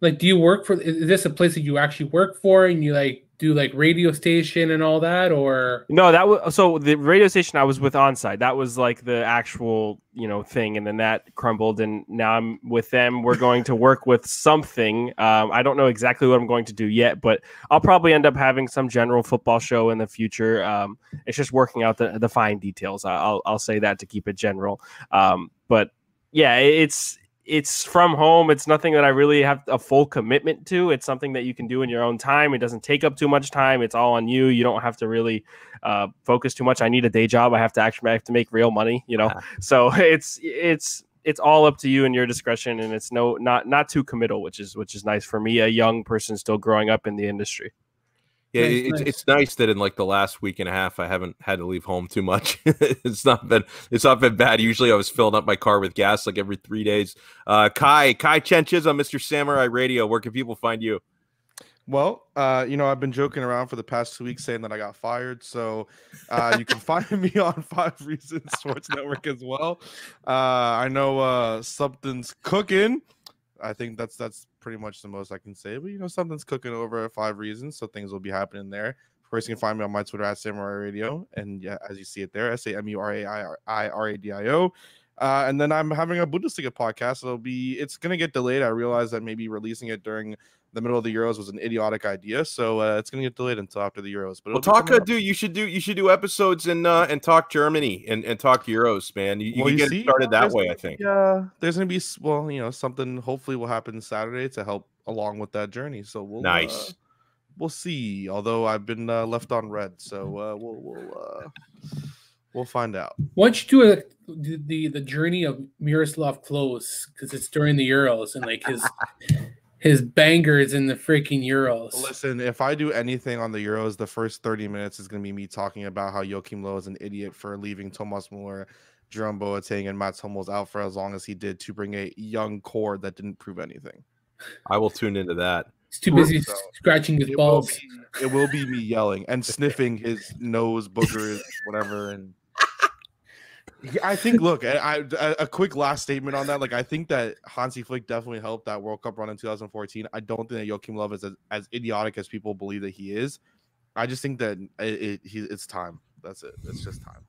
like, do you work for? Is this a place that you actually work for, and you like do like radio station and all that, or? No that was so the radio station i was with onside that was like the actual you know thing and then that crumbled and now i'm with them. We're going to work with something. Um, i don't know exactly what i'm going to do yet but i'll probably end up having some general football show in the future. Um, it's just working out the, the fine details. I'll, I'll say that to keep it general. Um, but yeah it's it's from home it's nothing that i really have a full commitment to it's something that you can do in your own time it doesn't take up too much time it's all on you you don't have to really uh, focus too much i need a day job i have to actually I have to make real money you know? *laughs* So it's it's it's all up to you and your discretion and it's no not not too committal which is which is nice for me a young person still growing up in the industry Yeah, Nice, it's nice. it's nice that in like the last week and a half, I haven't had to leave home too much. *laughs* it's not been it's not been bad. Usually, I was filling up my car with gas like every three days. Uh, Kai Kai Chenches on Mr. Samurai Radio. Where can people find you? Well, uh, you know, I've been joking around for the past two weeks saying that I got fired. So uh, you can *laughs* find me on Five Reasons Sports Network as well. Uh, I know uh, something's cooking. I think that's that's pretty much the most I can say. But you know, something's cooking over at Five Reasons, so things will be happening there. Of course, you can find me on my Twitter at Samurai Radio, and yeah, as you see it there, S A M U R A I I R A D I O. Uh, and then I'm having a Bundesliga podcast. It'll be it's gonna get delayed. I realize that maybe releasing it during the middle of the Euros was an idiotic idea, so uh, it's gonna get delayed until after the Euros. But Well, it'll talk coming uh, up. do you should do you should do episodes and uh, and talk Germany and, and talk Euros, man. You, you Well, can you get see, it started that there's way, I think. be, uh, there's gonna be well, you know, something hopefully will happen Saturday to help along with that journey. So we'll Nice. uh, we'll see. Although I've been uh, left on red, so uh, we'll we'll uh, we'll find out. Once you do it, the, the the journey of Miroslav Klose because it's during the Euros and like his his bangers in the freaking Euros. Listen, if I do anything on the Euros, the first 30 minutes is going to be me talking about how Joachim Low is an idiot for leaving Thomas Muller, Jerome Boateng, and Mats Hummels out for as long as he did to bring a young core that didn't prove anything. I will tune into that. He's too busy So, scratching his It will, balls. be, it will be me yelling and sniffing his nose, boogers, whatever. And Yeah, I think, look, I, I, a quick last statement on that. Like, I think that Hansi Flick definitely helped that World Cup run in 2014. I don't think that Joachim Low is as, as idiotic as people believe that he is. I just think that it, it, it's time. That's it. It's just time.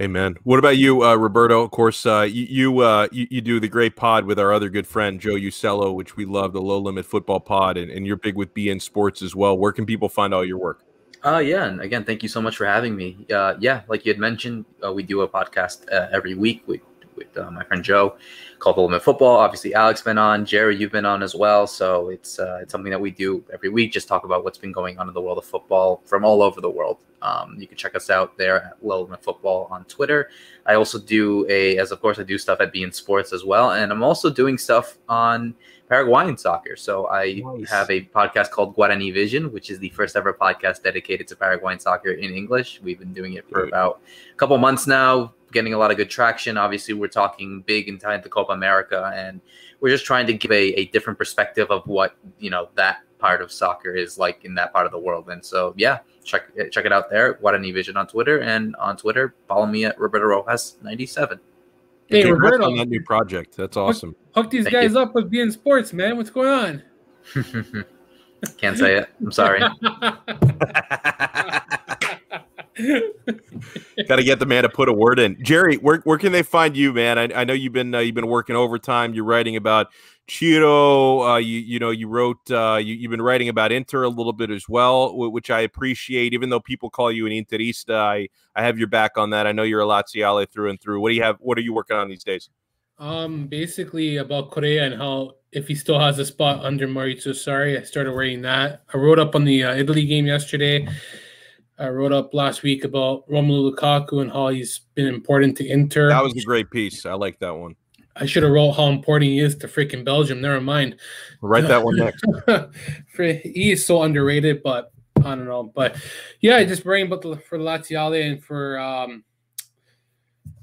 Amen. What about you, uh, Roberto? Of course, uh, you you, uh, you you do the great pod with our other good friend Joe Usello, which we love, the Low Limit Football Pod, and, and you're big with beIN Sports as well. Where can people find all your work? Uh, yeah, and again, thank you so much for having me. Uh, yeah, like you had mentioned, uh, we do a podcast uh, every week with with uh, my friend Joe called Limit Football. Obviously, Alex been on, Jerry, you've been on as well. So it's uh, it's something that we do every week. Just talk about what's been going on in the world of football from all over the world. Um, you can check us out there at Limit Football on Twitter. I also do a, as of course, I do stuff at beIN Sports as well, and I'm also doing stuff on Paraguayan soccer. So I Nice. have a podcast called Guarani Vision, which is the first ever podcast dedicated to Paraguayan soccer in English. We've been doing it for Great. about a couple months now, getting a lot of good traction. Obviously, we're talking big in time to Copa America, and we're just trying to give a, a different perspective of what you know that part of soccer is like in that part of the world. And so, yeah, check check it out there. Guarani Vision on Twitter, and on Twitter, follow me at Roberto Rojas ninety seven. Hey, Congrats Roberto, on that new project. That's awesome. hook these Thank guys you. up with beIN Sports, man. What's going on? *laughs* Can't say it. I'm sorry. *laughs* *laughs* *laughs* Got to get the man to put a word in. Jerry, where, where can they find you, man? I, I know you've been uh, you've been working overtime. You're writing about Ciro. Uh, you you know you wrote uh, you you've been writing about Inter a little bit as well, wh- which I appreciate. Even though people call you an Interista, I I have your back on that. I know you're a Laziale through and through. What do you have? What are you working on these days? Um, basically about Correa and how if he still has a spot under Maurizio Sarri, I started writing that. I wrote up on the uh, Italy game yesterday. I wrote up last week about Romelu Lukaku and how he's been important to Inter. That was a great piece. I like that one. I should have wrote how important he is to freaking Belgium. Never mind. Write that one next. *laughs* he is so underrated, but I don't know. But yeah, just bring about the, for Laziale and for um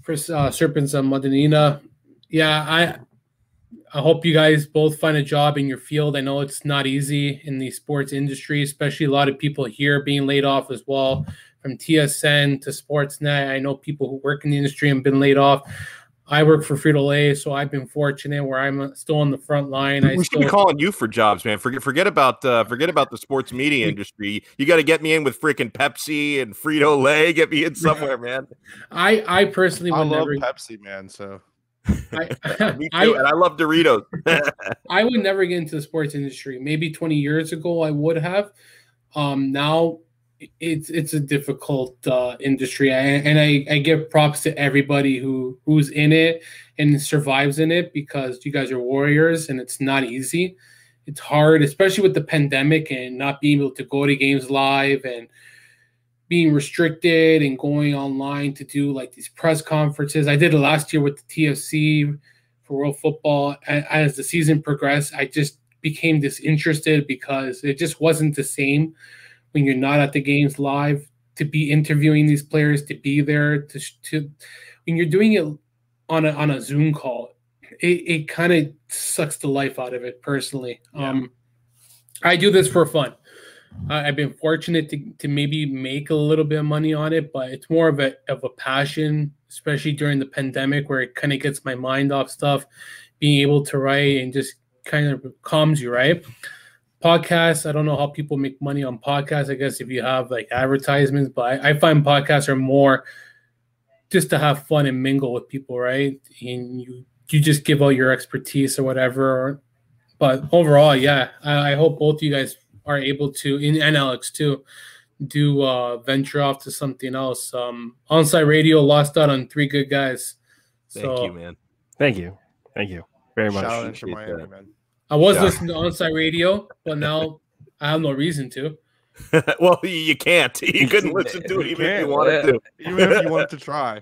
for uh, Serpents and Modena. Yeah, I I hope you guys both find a job in your field. I know it's not easy in the sports industry, especially a lot of people here being laid off as well, from TSN to Sportsnet. I know people who work in the industry and been laid off. I work for Frito Lay, so I've been fortunate where I'm still on the front line. I we should still, be calling you for jobs, man. Forget forget about uh, forget about the sports media *laughs* industry. You got to get me in with freaking Pepsi and Frito Lay. Get me in *laughs* somewhere, man. I I personally I would love never. Pepsi, man. So I, *laughs* *laughs* me too, I, and I love Doritos. *laughs* I would never get into the sports industry. Maybe 20 years ago, I would have. Um, now, it's it's a difficult uh, industry, I, and I, I give props to everybody who who's in it and survives in it because you guys are warriors, and it's not easy. It's hard, especially with the pandemic and not being able to go to games live and being restricted and going online to do like these press conferences. I did it last year with the TFC for World Football. A- As the season progressed, I just became disinterested because it just wasn't the same when you're not at the games live to be interviewing these players, to be there, to, to when you're doing it on a on a Zoom call, it, it kind of sucks the life out of it personally. Um, I do this for fun. I- I've been fortunate to, to maybe make a little bit of money on it, but it's more of a of a passion, especially during the pandemic, where it kind of gets my mind off stuff, being able to write and just kind of calms you, right? Podcasts, I don't know how people make money on podcasts. I guess if you have like advertisements, but I, I find podcasts are more just to have fun and mingle with people, right? And you you just give out your expertise or whatever. But overall, yeah, I, I hope both of you guys are able to, in and Alex too, do uh, venture off to something else. Um, Onside Radio lost out on three good guys. Thank so you, man. Thank you. Thank you very much. shout out Inter Appreciate Miami, man. I was Yeah. listening to Onside Radio, but now I have no reason to. *laughs* well, you- you can't. *laughs* You couldn't listen to it You even if you can't. wanted to. Even if you wanted to *laughs* try.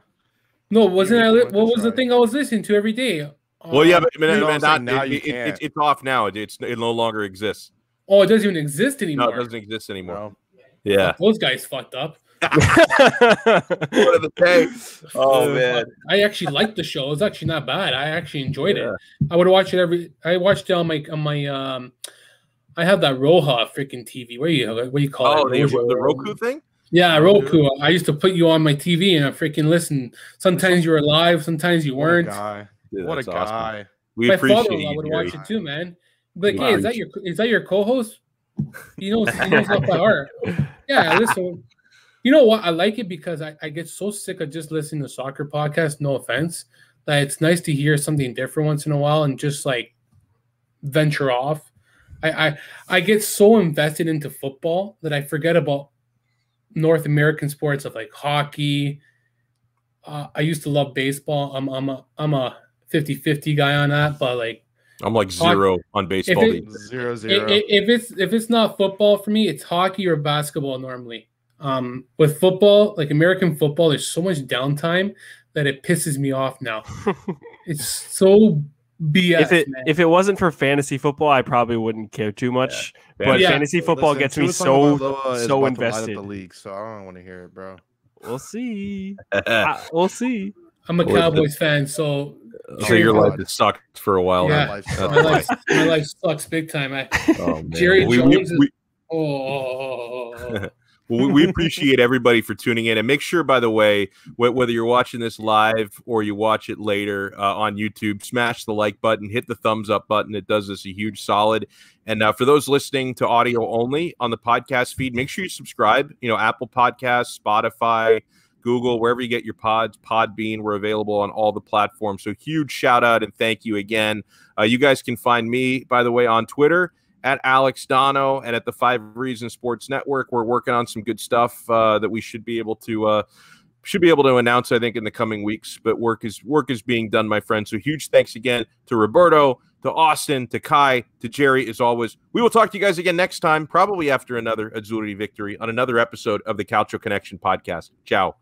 No, wasn't if I? Li- what to was the thing I was listening to every day? Well, yeah, but man, man, not, now it- you it- it- it's off now. It's it no longer exists. Oh, it doesn't even exist anymore. No, it doesn't exist anymore. No. Yeah. Those guys fucked up. What of the day? *laughs* Oh man. I actually liked the show. It was actually not bad. I actually enjoyed it. I would watch it every. I watched it on my on my um I have that Roja freaking TV. What do you what do you call Oh, it? the, the Roku thing. Yeah, Roku. I used to put you on my TV and I freaking listen. Sometimes you were live, sometimes you What a weren't. guy. Dude, What a awesome. guy. We my appreciate father-in-law you, would watch it too, man. But Wow. hey, is that your is that your co-host? He knows he knows *laughs* off by heart. Yeah, listen. You know what? I like it because I, I get so sick of just listening to soccer podcasts. No offense, that it's nice to hear something different once in a while and just like venture off. I I, I get so invested into football that I forget about North American sports of like hockey. Uh, I used to love baseball. I'm I'm a I'm a 50-50 guy on that, but like I'm like zero on baseball. it- these days. Zero i- zero. i- if it's if it's not football for me, it's hockey or basketball normally. Um, with football, like American football, there's so much downtime that it pisses me off now. *laughs* it's so BS. if it man. if it wasn't for fantasy football, I probably wouldn't care too much. But Yeah. fantasy football Listen, gets me so so about to invested. The league, so I don't want to hear it, bro. We'll see. *laughs* Uh, we'll see. I'm a Cowboys fan, so so your life has sucked for a while. Yeah. now. Life That's sucks. my why. life *laughs* my life sucks big time. I, Oh, man. *laughs* Jerry we, we, Jones is- we, *laughs* oh, Well, we, we appreciate everybody for tuning in, and make sure, by the way, wh- whether you're watching this live or you watch it later uh, on YouTube, smash the like button, hit the thumbs up button. It does us a huge solid. And uh, for those listening to audio only on the podcast feed, make sure you subscribe. You know, Apple Podcasts, Spotify, Google, wherever you get your pods, Podbean, we're available on all the platforms. So huge shout out and thank you again. Uh, you guys can find me, by the way, on Twitter at Alex Dono and at the Five Reasons Sports Network. We're working on some good stuff uh, that we should be able to uh, should be able to announce, I think, in the coming weeks. But work is work is being done, my friend. So huge thanks again to Roberto, to Austin, to Kai, to Jerry. As always, we will talk to you guys again next time, probably after another Azzurri victory on another episode of the Calcio Connection podcast. Ciao.